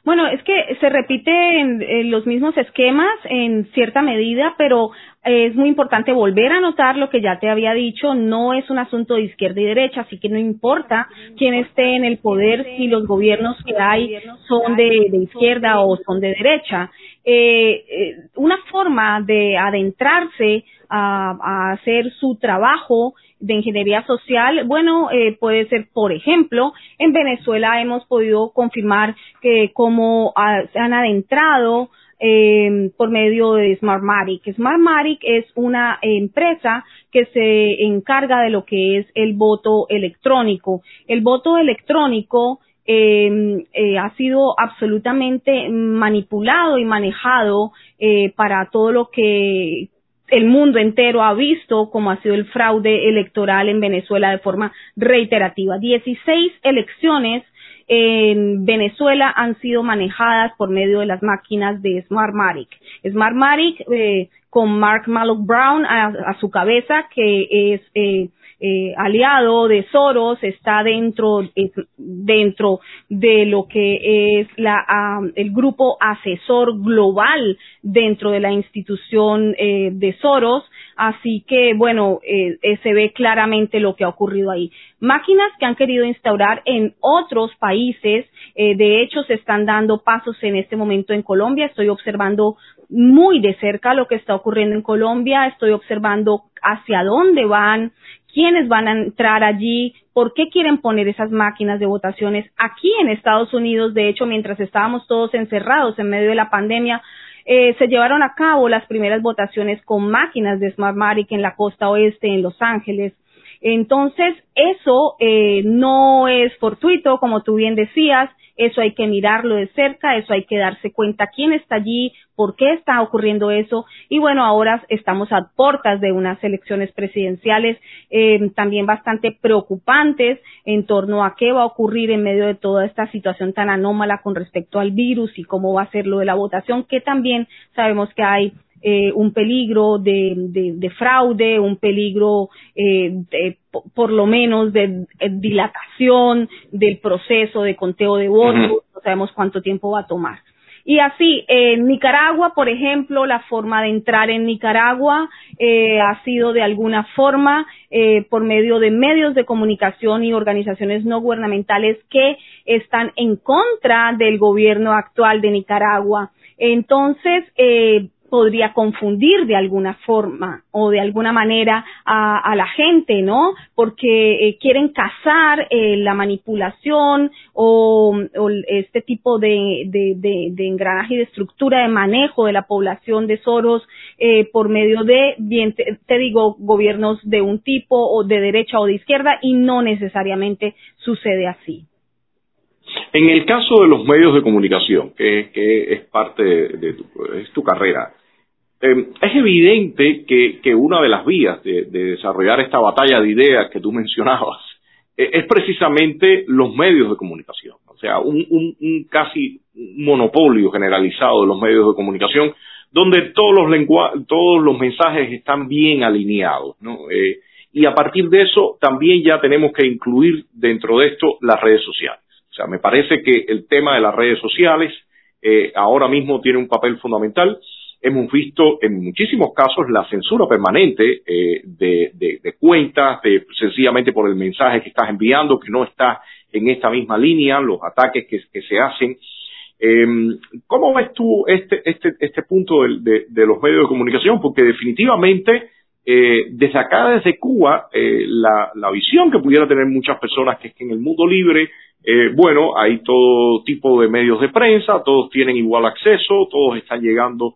Bueno, es que se repiten los mismos esquemas en cierta medida, pero es muy importante volver a notar lo que ya te había dicho, no es un asunto de izquierda y derecha, así que no importa quién esté en el poder, si los gobiernos que hay son de, izquierda o son de derecha. Eh, eh, una forma de adentrarse a hacer su trabajo de ingeniería social, bueno, eh, puede ser, por ejemplo, en Venezuela hemos podido confirmar que como se han adentrado eh, por medio de Smartmatic. Smartmatic es una empresa que se encarga de lo que es el voto electrónico. El voto electrónico eh, eh, ha sido absolutamente manipulado y manejado eh, para todo lo que el mundo entero ha visto cómo ha sido el fraude electoral en Venezuela de forma reiterativa. Dieciséis elecciones en Venezuela han sido manejadas por medio de las máquinas de Smartmatic. Smartmatic eh, con Mark Malloch Brown a, su cabeza, que es eh, eh, aliado de Soros, está dentro, dentro de lo que es la, el grupo asesor global dentro de la institución eh, de Soros. Así que, bueno, eh, se ve claramente lo que ha ocurrido ahí. Máquinas que han querido instaurar en otros países, de hecho, se están dando pasos en este momento en Colombia. Estoy observando muy de cerca lo que está ocurriendo en Colombia. Estoy observando hacia dónde van quiénes van a entrar allí, por qué quieren poner esas máquinas de votaciones. Aquí en Estados Unidos, de hecho, mientras estábamos todos encerrados en medio de la pandemia, eh, se llevaron a cabo las primeras votaciones con máquinas de Smartmatic en la costa oeste, en Los Ángeles. Entonces, eso eh, no es fortuito, como tú bien decías, eso hay que mirarlo de cerca, eso hay que darse cuenta quién está allí, por qué está ocurriendo eso. Y bueno, ahora estamos a puertas de unas elecciones presidenciales eh, también bastante preocupantes en torno a qué va a ocurrir en medio de toda esta situación tan anómala con respecto al virus y cómo va a ser lo de la votación, que también sabemos que hay eh, un peligro de, de, fraude, un peligro eh, de, por lo menos de, dilatación del proceso de conteo de votos, no sabemos cuánto tiempo va a tomar. Y así, en Nicaragua, por ejemplo, la forma de entrar en Nicaragua eh, ha sido de alguna forma eh, por medio de medios de comunicación y organizaciones no gubernamentales que están en contra del gobierno actual de Nicaragua. Entonces, eh, podría confundir de alguna forma o de alguna manera a, la gente, ¿no? Porque eh, quieren cazar eh, la manipulación o, este tipo de, de, engranaje y de estructura de manejo de la población de Soros eh, por medio de, bien te, digo, gobiernos de un tipo o de derecha o de izquierda y no necesariamente sucede así. En el caso de los medios de comunicación, que, es parte de, tu, carrera, eh, es evidente que, una de las vías de, desarrollar esta batalla de ideas que tú mencionabas eh, es precisamente los medios de comunicación. O sea, un, casi monopolio generalizado de los medios de comunicación, donde todos los, todos los mensajes están bien alineados. Eh, y a partir de eso, también ya tenemos que incluir dentro de esto las redes sociales. O sea, me parece que el tema de las redes sociales ahora mismo tiene un papel fundamental hemos visto en muchísimos casos la censura permanente eh, de, cuentas, de, sencillamente por el mensaje que estás enviando, que no está en esta misma línea, los ataques que, se hacen. Em, ¿Cómo ves tú este, este, este punto de, los medios de comunicación? Porque definitivamente, eh, desde acá, desde Cuba, eh, la, la, visión que pudiera tener muchas personas que es que en el mundo libre, bueno, hay todo tipo de medios de prensa, todos tienen igual acceso, todos están llegando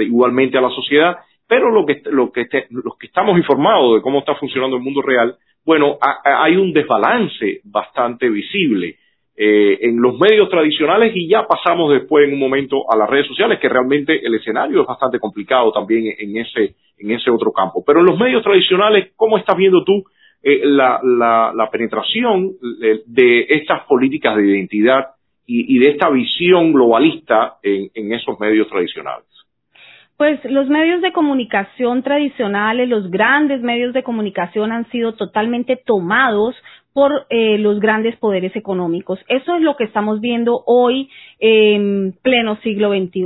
igualmente a la sociedad, pero lo que, que los que estamos informados de cómo está funcionando el mundo real, bueno, hay un desbalance bastante visible eh, en los medios tradicionales y ya pasamos después en un momento a las redes sociales, que realmente el escenario es bastante complicado también en ese, en ese otro campo. Pero en los medios tradicionales, ¿cómo estás viendo tú eh, la, la, penetración de, estas políticas de identidad y, de esta visión globalista en esos medios tradicionales? Pues los medios de comunicación tradicionales, los grandes medios de comunicación han sido totalmente tomados por eh, los grandes poderes económicos. Eso es lo que estamos viendo hoy en pleno siglo XXI.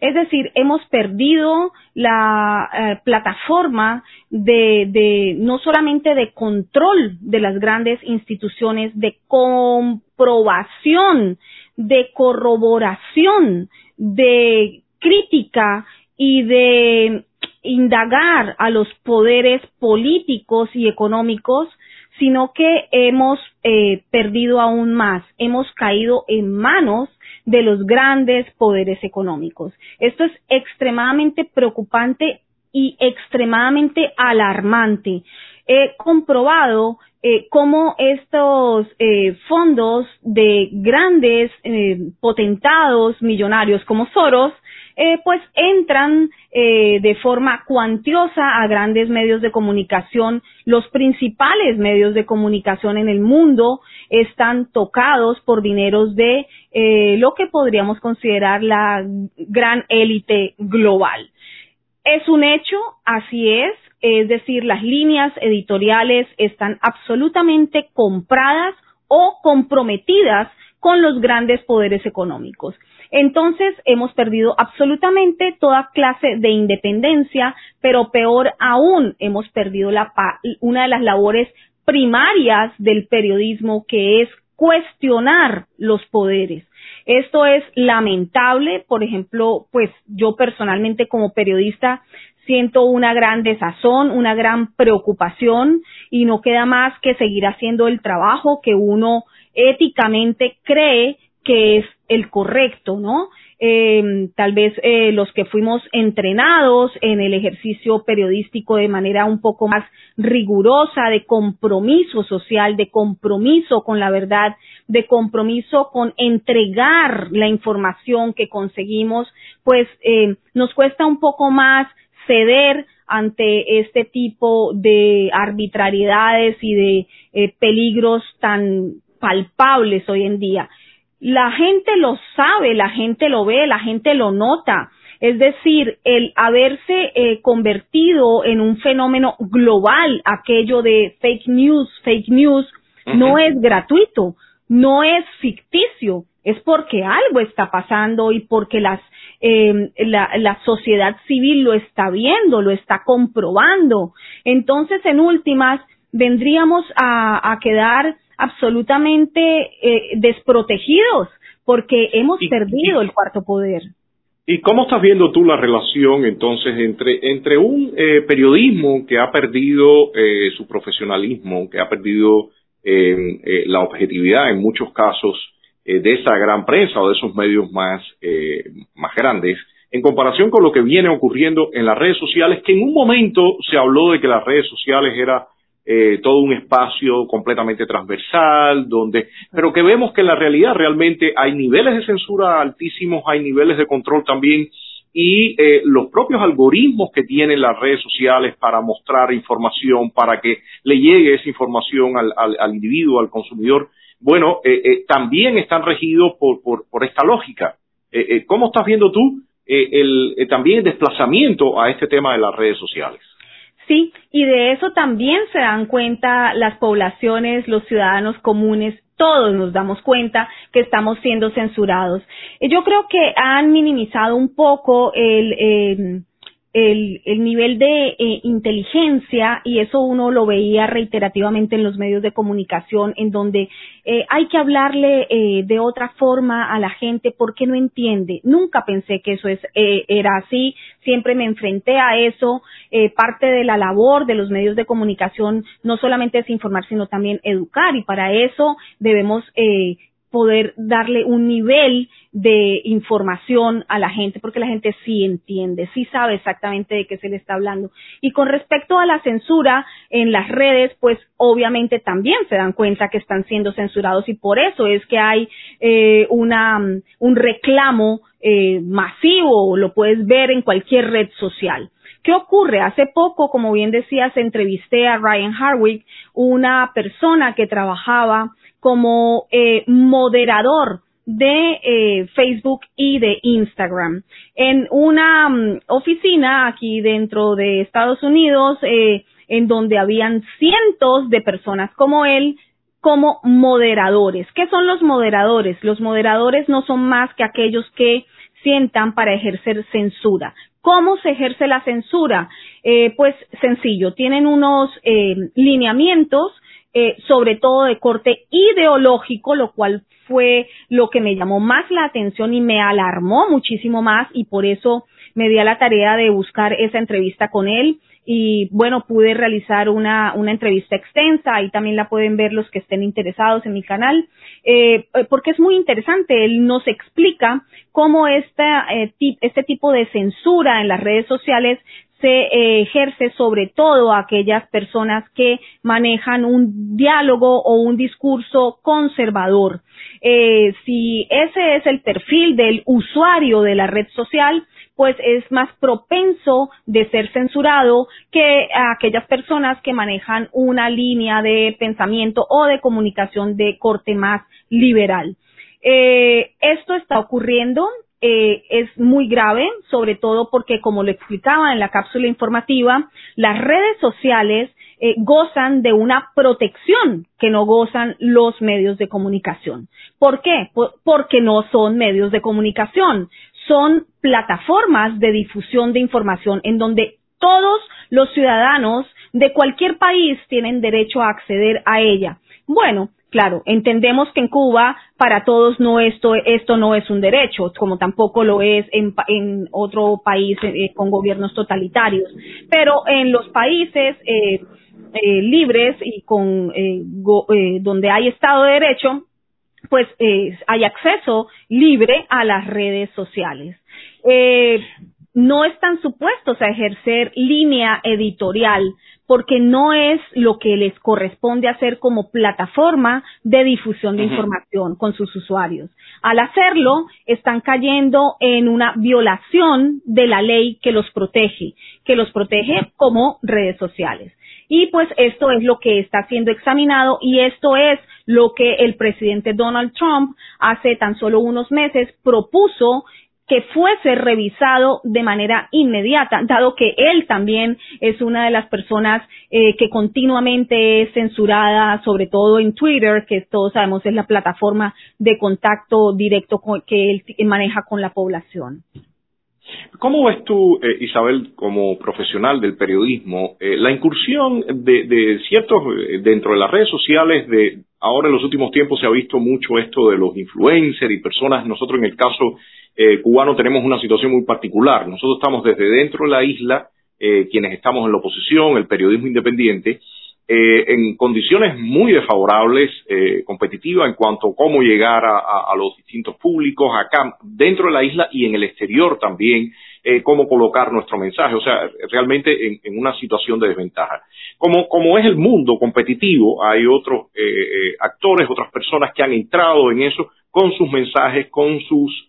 Es decir, hemos perdido la eh, plataforma de, de, no solamente de control de las grandes instituciones, de comprobación, de corroboración, de crítica y de indagar a los poderes políticos y económicos, sino que hemos eh, perdido aún más, hemos caído en manos de los grandes poderes económicos. Esto es extremadamente preocupante y extremadamente alarmante. He comprobado eh, cómo estos eh, fondos de grandes potentados millonarios como Soros eh, pues entran eh, de forma cuantiosa a grandes medios de comunicación. Los principales medios de comunicación en el mundo están tocados por dineros de eh, lo que podríamos considerar la gran élite global. Es un hecho, así es, es decir, las líneas editoriales están absolutamente compradas o comprometidas con los grandes poderes económicos. Entonces hemos perdido absolutamente toda clase de independencia, pero peor aún, hemos perdido la, una de las labores primarias del periodismo, que es cuestionar los poderes. Esto es lamentable, por ejemplo, pues yo personalmente como periodista siento una gran desazón, una gran preocupación y no queda más que seguir haciendo el trabajo que uno éticamente cree que es el correcto, ¿no? Eh, tal vez eh, los que fuimos entrenados en el ejercicio periodístico de manera un poco más rigurosa, de compromiso social, de compromiso con la verdad, de compromiso con entregar la información que conseguimos, pues eh, nos cuesta un poco más ceder ante este tipo de arbitrariedades y de peligros tan palpables hoy en día la gente lo sabe, la gente lo ve, la gente lo nota. Es decir, el haberse eh, convertido en un fenómeno global, aquello de fake news, fake news, no es gratuito, no es ficticio, es porque algo está pasando y porque las, em, la, la, sociedad civil lo está viendo, lo está comprobando. Entonces, en últimas, vendríamos a, a quedar absolutamente eh, desprotegidos porque hemos perdido el cuarto poder. ¿Y cómo estás viendo tú la relación entonces entre, entre un eh, periodismo que ha perdido eh, su profesionalismo, que ha perdido eh, la objetividad en muchos casos de esa gran prensa o de esos medios más, más grandes, en comparación con lo que viene ocurriendo en las redes sociales, que en un momento se habló de que las redes sociales era eh, todo un espacio completamente transversal, donde, pero que vemos que en la realidad realmente hay niveles de censura altísimos, hay niveles de control también, y eh, los propios algoritmos que tienen las redes sociales para mostrar información, para que le llegue esa información al, al, individuo, al consumidor, bueno, eh, también están regidos por, por, por esta lógica. ¿Cómo estás viendo tú el, también el desplazamiento a este tema de las redes sociales? Sí, y de eso también se dan cuenta las poblaciones, los ciudadanos comunes, todos nos damos cuenta que estamos siendo censurados. Yo creo que han minimizado un poco el, eh, el, el nivel de eh, inteligencia y eso uno lo veía reiterativamente en los medios de comunicación en donde eh, hay que hablarle eh, de otra forma a la gente porque no entiende. Nunca pensé que eso es, era así, siempre me enfrenté a eso. parte de la labor de los medios de comunicación no solamente es informar, sino también educar y para eso debemos poder darle un nivel de información a la gente, porque la gente sí entiende, sí sabe exactamente de qué se le está hablando. Y con respecto a la censura en las redes, pues obviamente también se dan cuenta que están siendo censurados y por eso es que hay eh, una, un reclamo eh, masivo, lo puedes ver en cualquier red social. ¿Qué ocurre? Hace poco, como bien decías, entrevisté a Ryan Harwick, una persona que trabajaba como eh, moderador de eh, Facebook y de Instagram en una mm, oficina aquí dentro de Estados Unidos eh, en donde habían cientos de personas como él como moderadores. ¿Qué son los moderadores? Los moderadores no son más que aquellos que sientan para ejercer censura. ¿Cómo se ejerce la censura? pues sencillo, tienen unos lineamientos eh, sobre todo de corte ideológico, lo cual fue lo que me llamó más la atención y me alarmó muchísimo más y por eso me di a la tarea de buscar esa entrevista con él. Y bueno, pude realizar una, una entrevista extensa, ahí también la pueden ver los que estén interesados en mi canal, eh, porque es muy interesante, él nos explica cómo esta, eh, este tipo de censura en las redes sociales se eh, ejerce sobre todo a aquellas personas que manejan un diálogo o un discurso conservador. Eh, si ese es el perfil del usuario de la red social, pues es más propenso de ser censurado que aquellas personas que manejan una línea de pensamiento o de comunicación de corte más liberal. Eh, esto está ocurriendo eh, es muy grave, sobre todo porque, como lo explicaba en la cápsula informativa, las redes sociales eh, gozan de una protección que no gozan los medios de comunicación. ¿Por qué? porque no son medios de comunicación, son plataformas de difusión de información en donde todos los ciudadanos de cualquier país tienen derecho a acceder a ella. Bueno, Claro, entendemos que en Cuba para todos no esto, esto no es un derecho, como tampoco lo es en, en otro país eh, con gobiernos totalitarios. Pero en los países eh, eh, libres y con donde hay Estado de Derecho, pues hay acceso libre a las redes sociales. no están supuestos a ejercer línea editorial porque no es lo que les corresponde hacer como plataforma de difusión de información con sus usuarios. Al hacerlo, están cayendo en una violación de la ley que los protege, que los protege como redes sociales. Y pues esto es lo que está siendo examinado y esto es lo que el presidente Donald Trump hace tan solo unos meses propuso que fuese revisado de manera inmediata, dado que él también es una de las personas eh, que continuamente es censurada, sobre todo en Twitter, que todos sabemos es la plataforma de contacto directo que él maneja con la población. ¿Cómo ves tú, eh, Isabel, como profesional del periodismo, eh, la incursión de, de ciertos, dentro de las redes sociales, de ahora en los últimos tiempos se ha visto mucho esto de los influencers y personas, nosotros en el caso eh, cubano tenemos una situación muy particular. Nosotros estamos desde dentro de la isla, eh, quienes estamos en la oposición, el periodismo independiente, eh, en condiciones muy desfavorables, eh, competitivas en cuanto a cómo llegar a, los distintos públicos acá dentro de la isla y en el exterior también, eh, cómo colocar nuestro mensaje, o sea, realmente en, en, una situación de desventaja. Como, como es el mundo competitivo, hay otros eh, eh, actores, otras personas que han entrado en eso con sus mensajes, con sus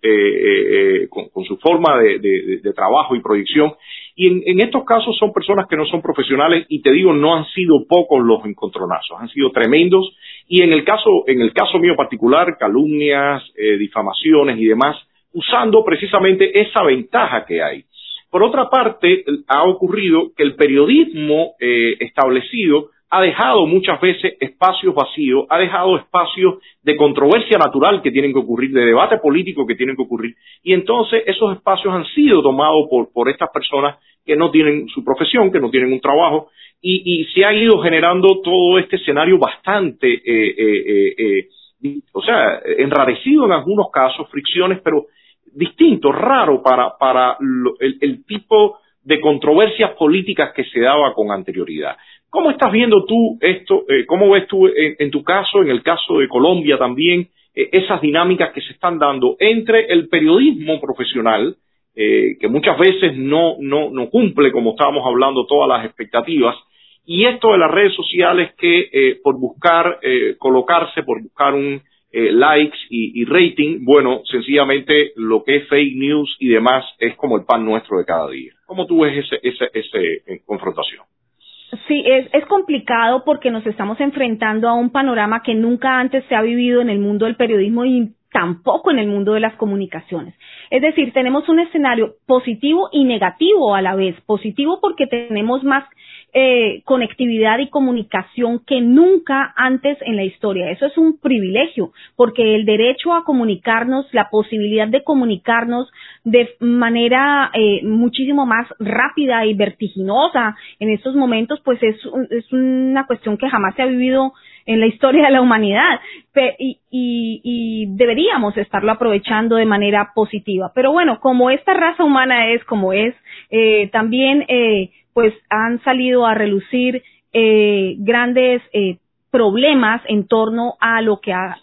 con, con, su forma de, trabajo y proyección y en, estos casos son personas que no son profesionales y te digo, no han sido pocos los encontronazos, han sido tremendos. Y en el caso, en el caso mío particular, calumnias, eh, difamaciones y demás, usando precisamente esa ventaja que hay. Por otra parte, ha ocurrido que el periodismo eh, establecido ha dejado muchas veces espacios vacíos, ha dejado espacios de controversia natural que tienen que ocurrir, de debate político que tienen que ocurrir, y entonces esos espacios han sido tomados por, por estas personas que no tienen su profesión, que no tienen un trabajo, y, se ha ido generando todo este escenario bastante, eh, eh, eh o sea, enrarecido en algunos casos, fricciones, pero distinto, raro para, para el, el tipo de controversias políticas que se daba con anterioridad. ¿Cómo estás viendo tú esto? Eh, ¿Cómo ves tú en, tu caso, en el caso de Colombia también, eh, esas dinámicas que se están dando entre el periodismo profesional, eh, que muchas veces no, no, no cumple, como estábamos hablando, todas las expectativas, y esto de las redes sociales que por buscar colocarse, por buscar un likes y, rating, bueno, sencillamente lo que es fake news y demás es como el pan nuestro de cada día. ¿Cómo tú ves esa ese, ese confrontación? Sí, es, es complicado porque nos estamos enfrentando a un panorama que nunca antes se ha vivido en el mundo del periodismo y tampoco en el mundo de las comunicaciones. Es decir, tenemos un escenario positivo y negativo a la vez. Positivo porque tenemos más eh, conectividad y comunicación que nunca antes en la historia. Eso es un privilegio, porque el derecho a comunicarnos, la posibilidad de comunicarnos de manera eh, muchísimo más rápida y vertiginosa en estos momentos, pues es, es una cuestión que jamás se ha vivido en la historia de la humanidad y, y, y, deberíamos estarlo aprovechando de manera positiva. Pero bueno, como esta raza humana es como es, eh, también eh, pues han salido a relucir eh, grandes eh, problemas en torno a lo que a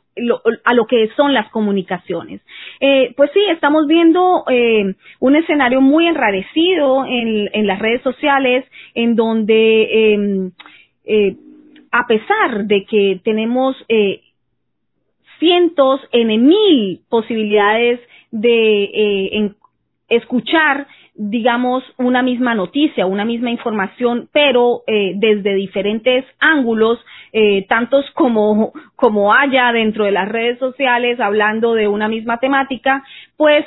lo que son las comunicaciones. Eh, pues sí, estamos viendo eh, un escenario muy enrarecido en, en, las redes sociales, en donde em, eh, a pesar de que tenemos eh, cientos en mil posibilidades de eh, escuchar digamos, una misma noticia, una misma información, pero eh, desde diferentes ángulos, eh, tantos como, como haya dentro de las redes sociales, hablando de una misma temática, pues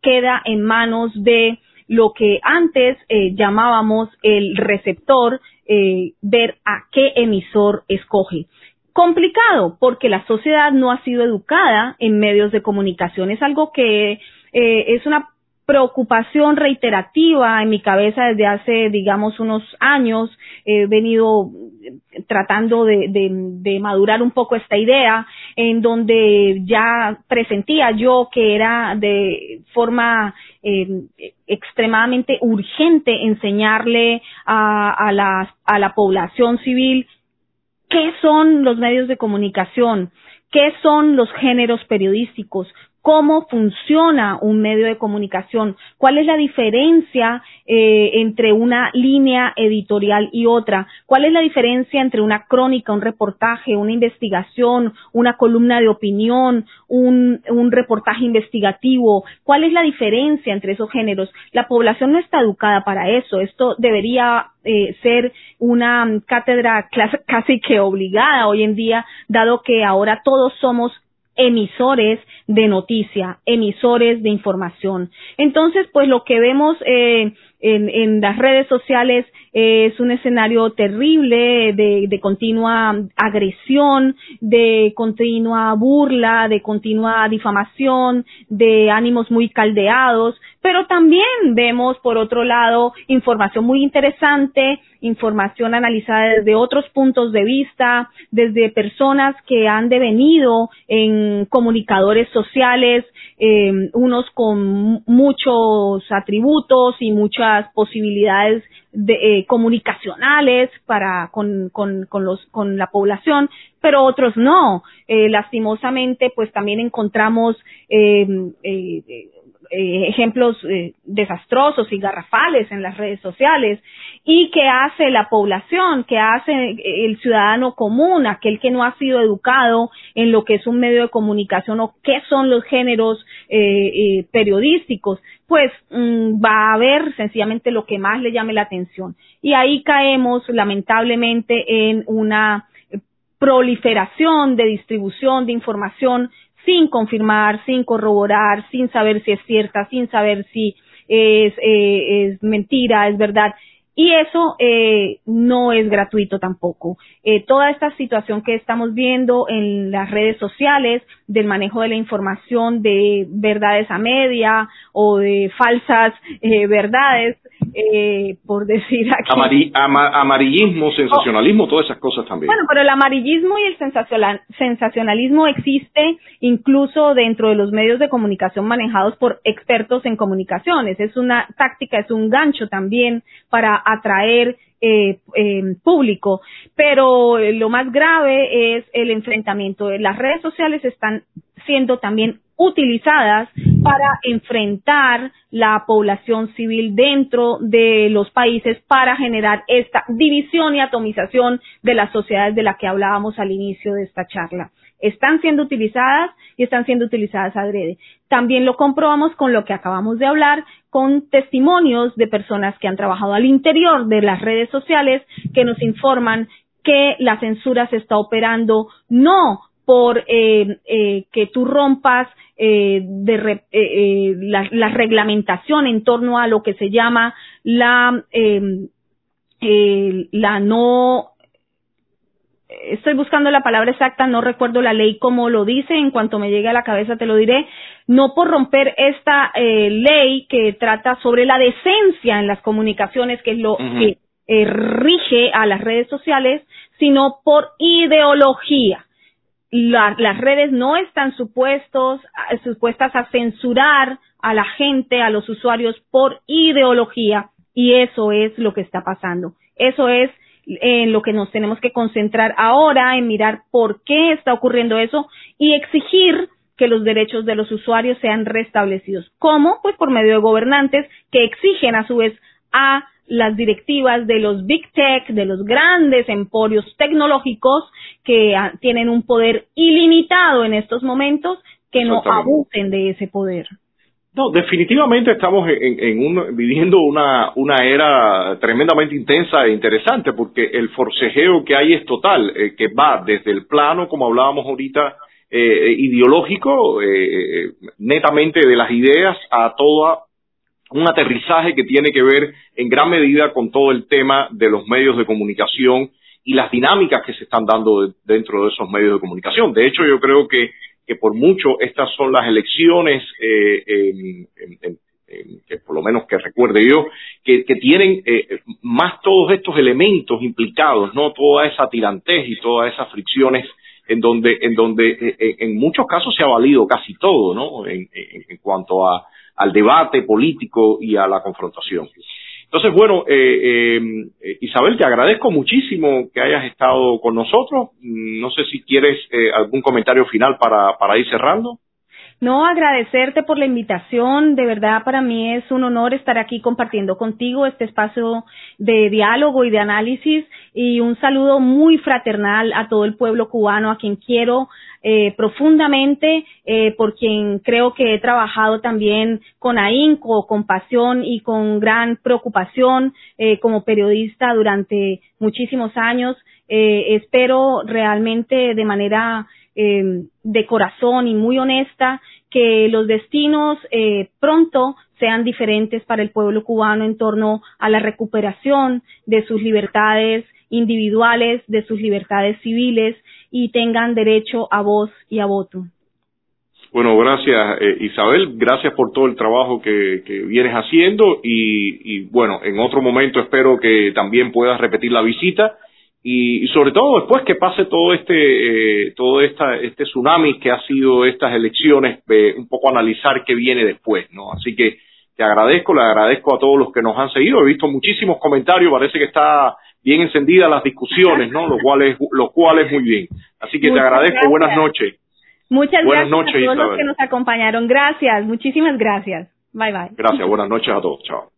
queda en manos de lo que antes llamábamos el receptor, eh, ver a qué emisor escoge. Complicado, porque la sociedad no ha sido educada en medios de comunicación. Es algo que eh, es una preocupación reiterativa en mi cabeza desde hace, digamos, unos años. He venido tratando de, de, madurar un poco esta idea, en donde ya presentía yo que era de forma eh, extremadamente urgente enseñarle a, a, la, a la población civil qué son los medios de comunicación, qué son los géneros periodísticos, cómo funciona un medio de comunicación, cuál es la diferencia eh, entre una línea editorial y otra, cuál es la diferencia entre una crónica, un reportaje, una investigación, una columna de opinión, un, un reportaje investigativo, cuál es la diferencia entre esos géneros. La población no está educada para eso, esto debería eh, ser una cátedra casi que obligada hoy en día, dado que ahora todos somos emisores de noticia, emisores de información. Entonces, pues lo que vemos eh, en, en, las redes sociales es un escenario terrible de, continua agresión, de continua burla, de continua difamación, de ánimos muy caldeados, pero también vemos por otro lado información muy interesante, información analizada desde otros puntos de vista, desde personas que han devenido en comunicadores sociales, eh, unos con muchos atributos y muchas posibilidades de, eh, comunicacionales para con, con, con, los, con la población, pero otros no. Eh, lastimosamente, pues también encontramos eh, eh, eh, ejemplos eh, desastrosos y garrafales en las redes sociales y que hace la población, que hace el ciudadano común, aquel que no ha sido educado en lo que es un medio de comunicación o qué son los géneros eh, periodísticos, pues mm, va a ver sencillamente lo que más le llame la atención. Y ahí caemos lamentablemente en una proliferación de distribución de información sin confirmar, sin corroborar, sin saber si es cierta, sin saber si es, eh, mentira, es verdad. Y eso eh, no es gratuito tampoco. Eh, toda esta situación que estamos viendo en las redes sociales del manejo de la información de verdades a media o de falsas eh, verdades, eh, por decir aquí. amarillismo, sensacionalismo, todas esas cosas también. Bueno, pero el amarillismo y el sensacionalismo existe incluso dentro de los medios de comunicación manejados por expertos en comunicaciones. Es una táctica, es un gancho también para atraer eh, eh, público. Pero lo más grave es el enfrentamiento. Las redes sociales están siendo también utilizadas para enfrentar la población civil dentro de los países para generar esta división y atomización de las sociedades de la que hablábamos al inicio de esta charla. Están siendo utilizadas y están siendo utilizadas adrede. También lo comprobamos con lo que acabamos de hablar, con testimonios de personas que han trabajado al interior de las redes sociales que nos informan que la censura se está operando no por eh, eh, que tú rompas eh, de eh, la, la, reglamentación en torno a lo que se llama la la no estoy buscando la palabra exacta, no recuerdo la ley como lo dice, en cuanto me llegue a la cabeza te lo diré, no por romper esta ley que trata sobre la decencia en las comunicaciones, que es lo que rige a las redes sociales, sino por ideología. Las redes no están supuestos, supuestas a censurar a la gente, a los usuarios por ideología y eso es lo que está pasando. Eso es en lo que nos tenemos que concentrar ahora, en mirar por qué está ocurriendo eso y exigir que los derechos de los usuarios sean restablecidos. ¿Cómo? Pues por medio de gobernantes que exigen a su vez a las directivas de los big tech, de los grandes emporios tecnológicos que ah, tienen un poder ilimitado en estos momentos, que no abusen de ese poder. No, definitivamente estamos en, viviendo una, una era tremendamente intensa e interesante porque el forcejeo que hay es total, eh, que va desde el plano, como hablábamos ahorita, eh, ideológico, eh, netamente de las ideas, a toda un aterrizaje que tiene que ver en gran medida con todo el tema de los medios de comunicación y las dinámicas que se están dando dentro de esos medios de comunicación. De hecho, yo creo que, que por mucho estas son las elecciones, eh, que por lo menos que recuerde yo, que, tienen eh, más todos estos elementos implicados, no toda esa tirantez y todas esas fricciones en donde, en donde eh, en muchos casos se ha valido casi todo, ¿no? En, en cuanto a, al debate político y a la confrontación. Entonces, bueno, eh, eh, Isabel, te agradezco muchísimo que hayas estado con nosotros. No sé si quieres eh, algún comentario final para, para ir cerrando. No, agradecerte por la invitación. De verdad, para mí es un honor estar aquí compartiendo contigo este espacio de diálogo y de análisis y un saludo muy fraternal a todo el pueblo cubano, a quien quiero eh, profundamente, eh, por quien creo que he trabajado también con ahínco, con pasión y con gran preocupación eh, como periodista durante muchísimos años. Eh, espero realmente de manera eh, de corazón y muy honesta que los destinos eh, pronto sean diferentes para el pueblo cubano en torno a la recuperación de sus libertades individuales, de sus libertades civiles y tengan derecho a voz y a voto. Bueno, gracias eh, Isabel, gracias por todo el trabajo que, vienes haciendo y, bueno, en otro momento espero que también puedas repetir la visita y, sobre todo después que pase todo este eh, todo esta, este tsunami que ha sido estas elecciones, eh, un poco analizar qué viene después, ¿no? Así que te agradezco, le agradezco a todos los que nos han seguido, he visto muchísimos comentarios, parece que está bien encendidas las discusiones, ¿no? Lo cual es, lo cual es muy bien. Así que te agradezco, buenas noches. Muchas gracias a todos los que nos acompañaron. Gracias, muchísimas gracias. Bye bye. Gracias, buenas noches a todos. Chao.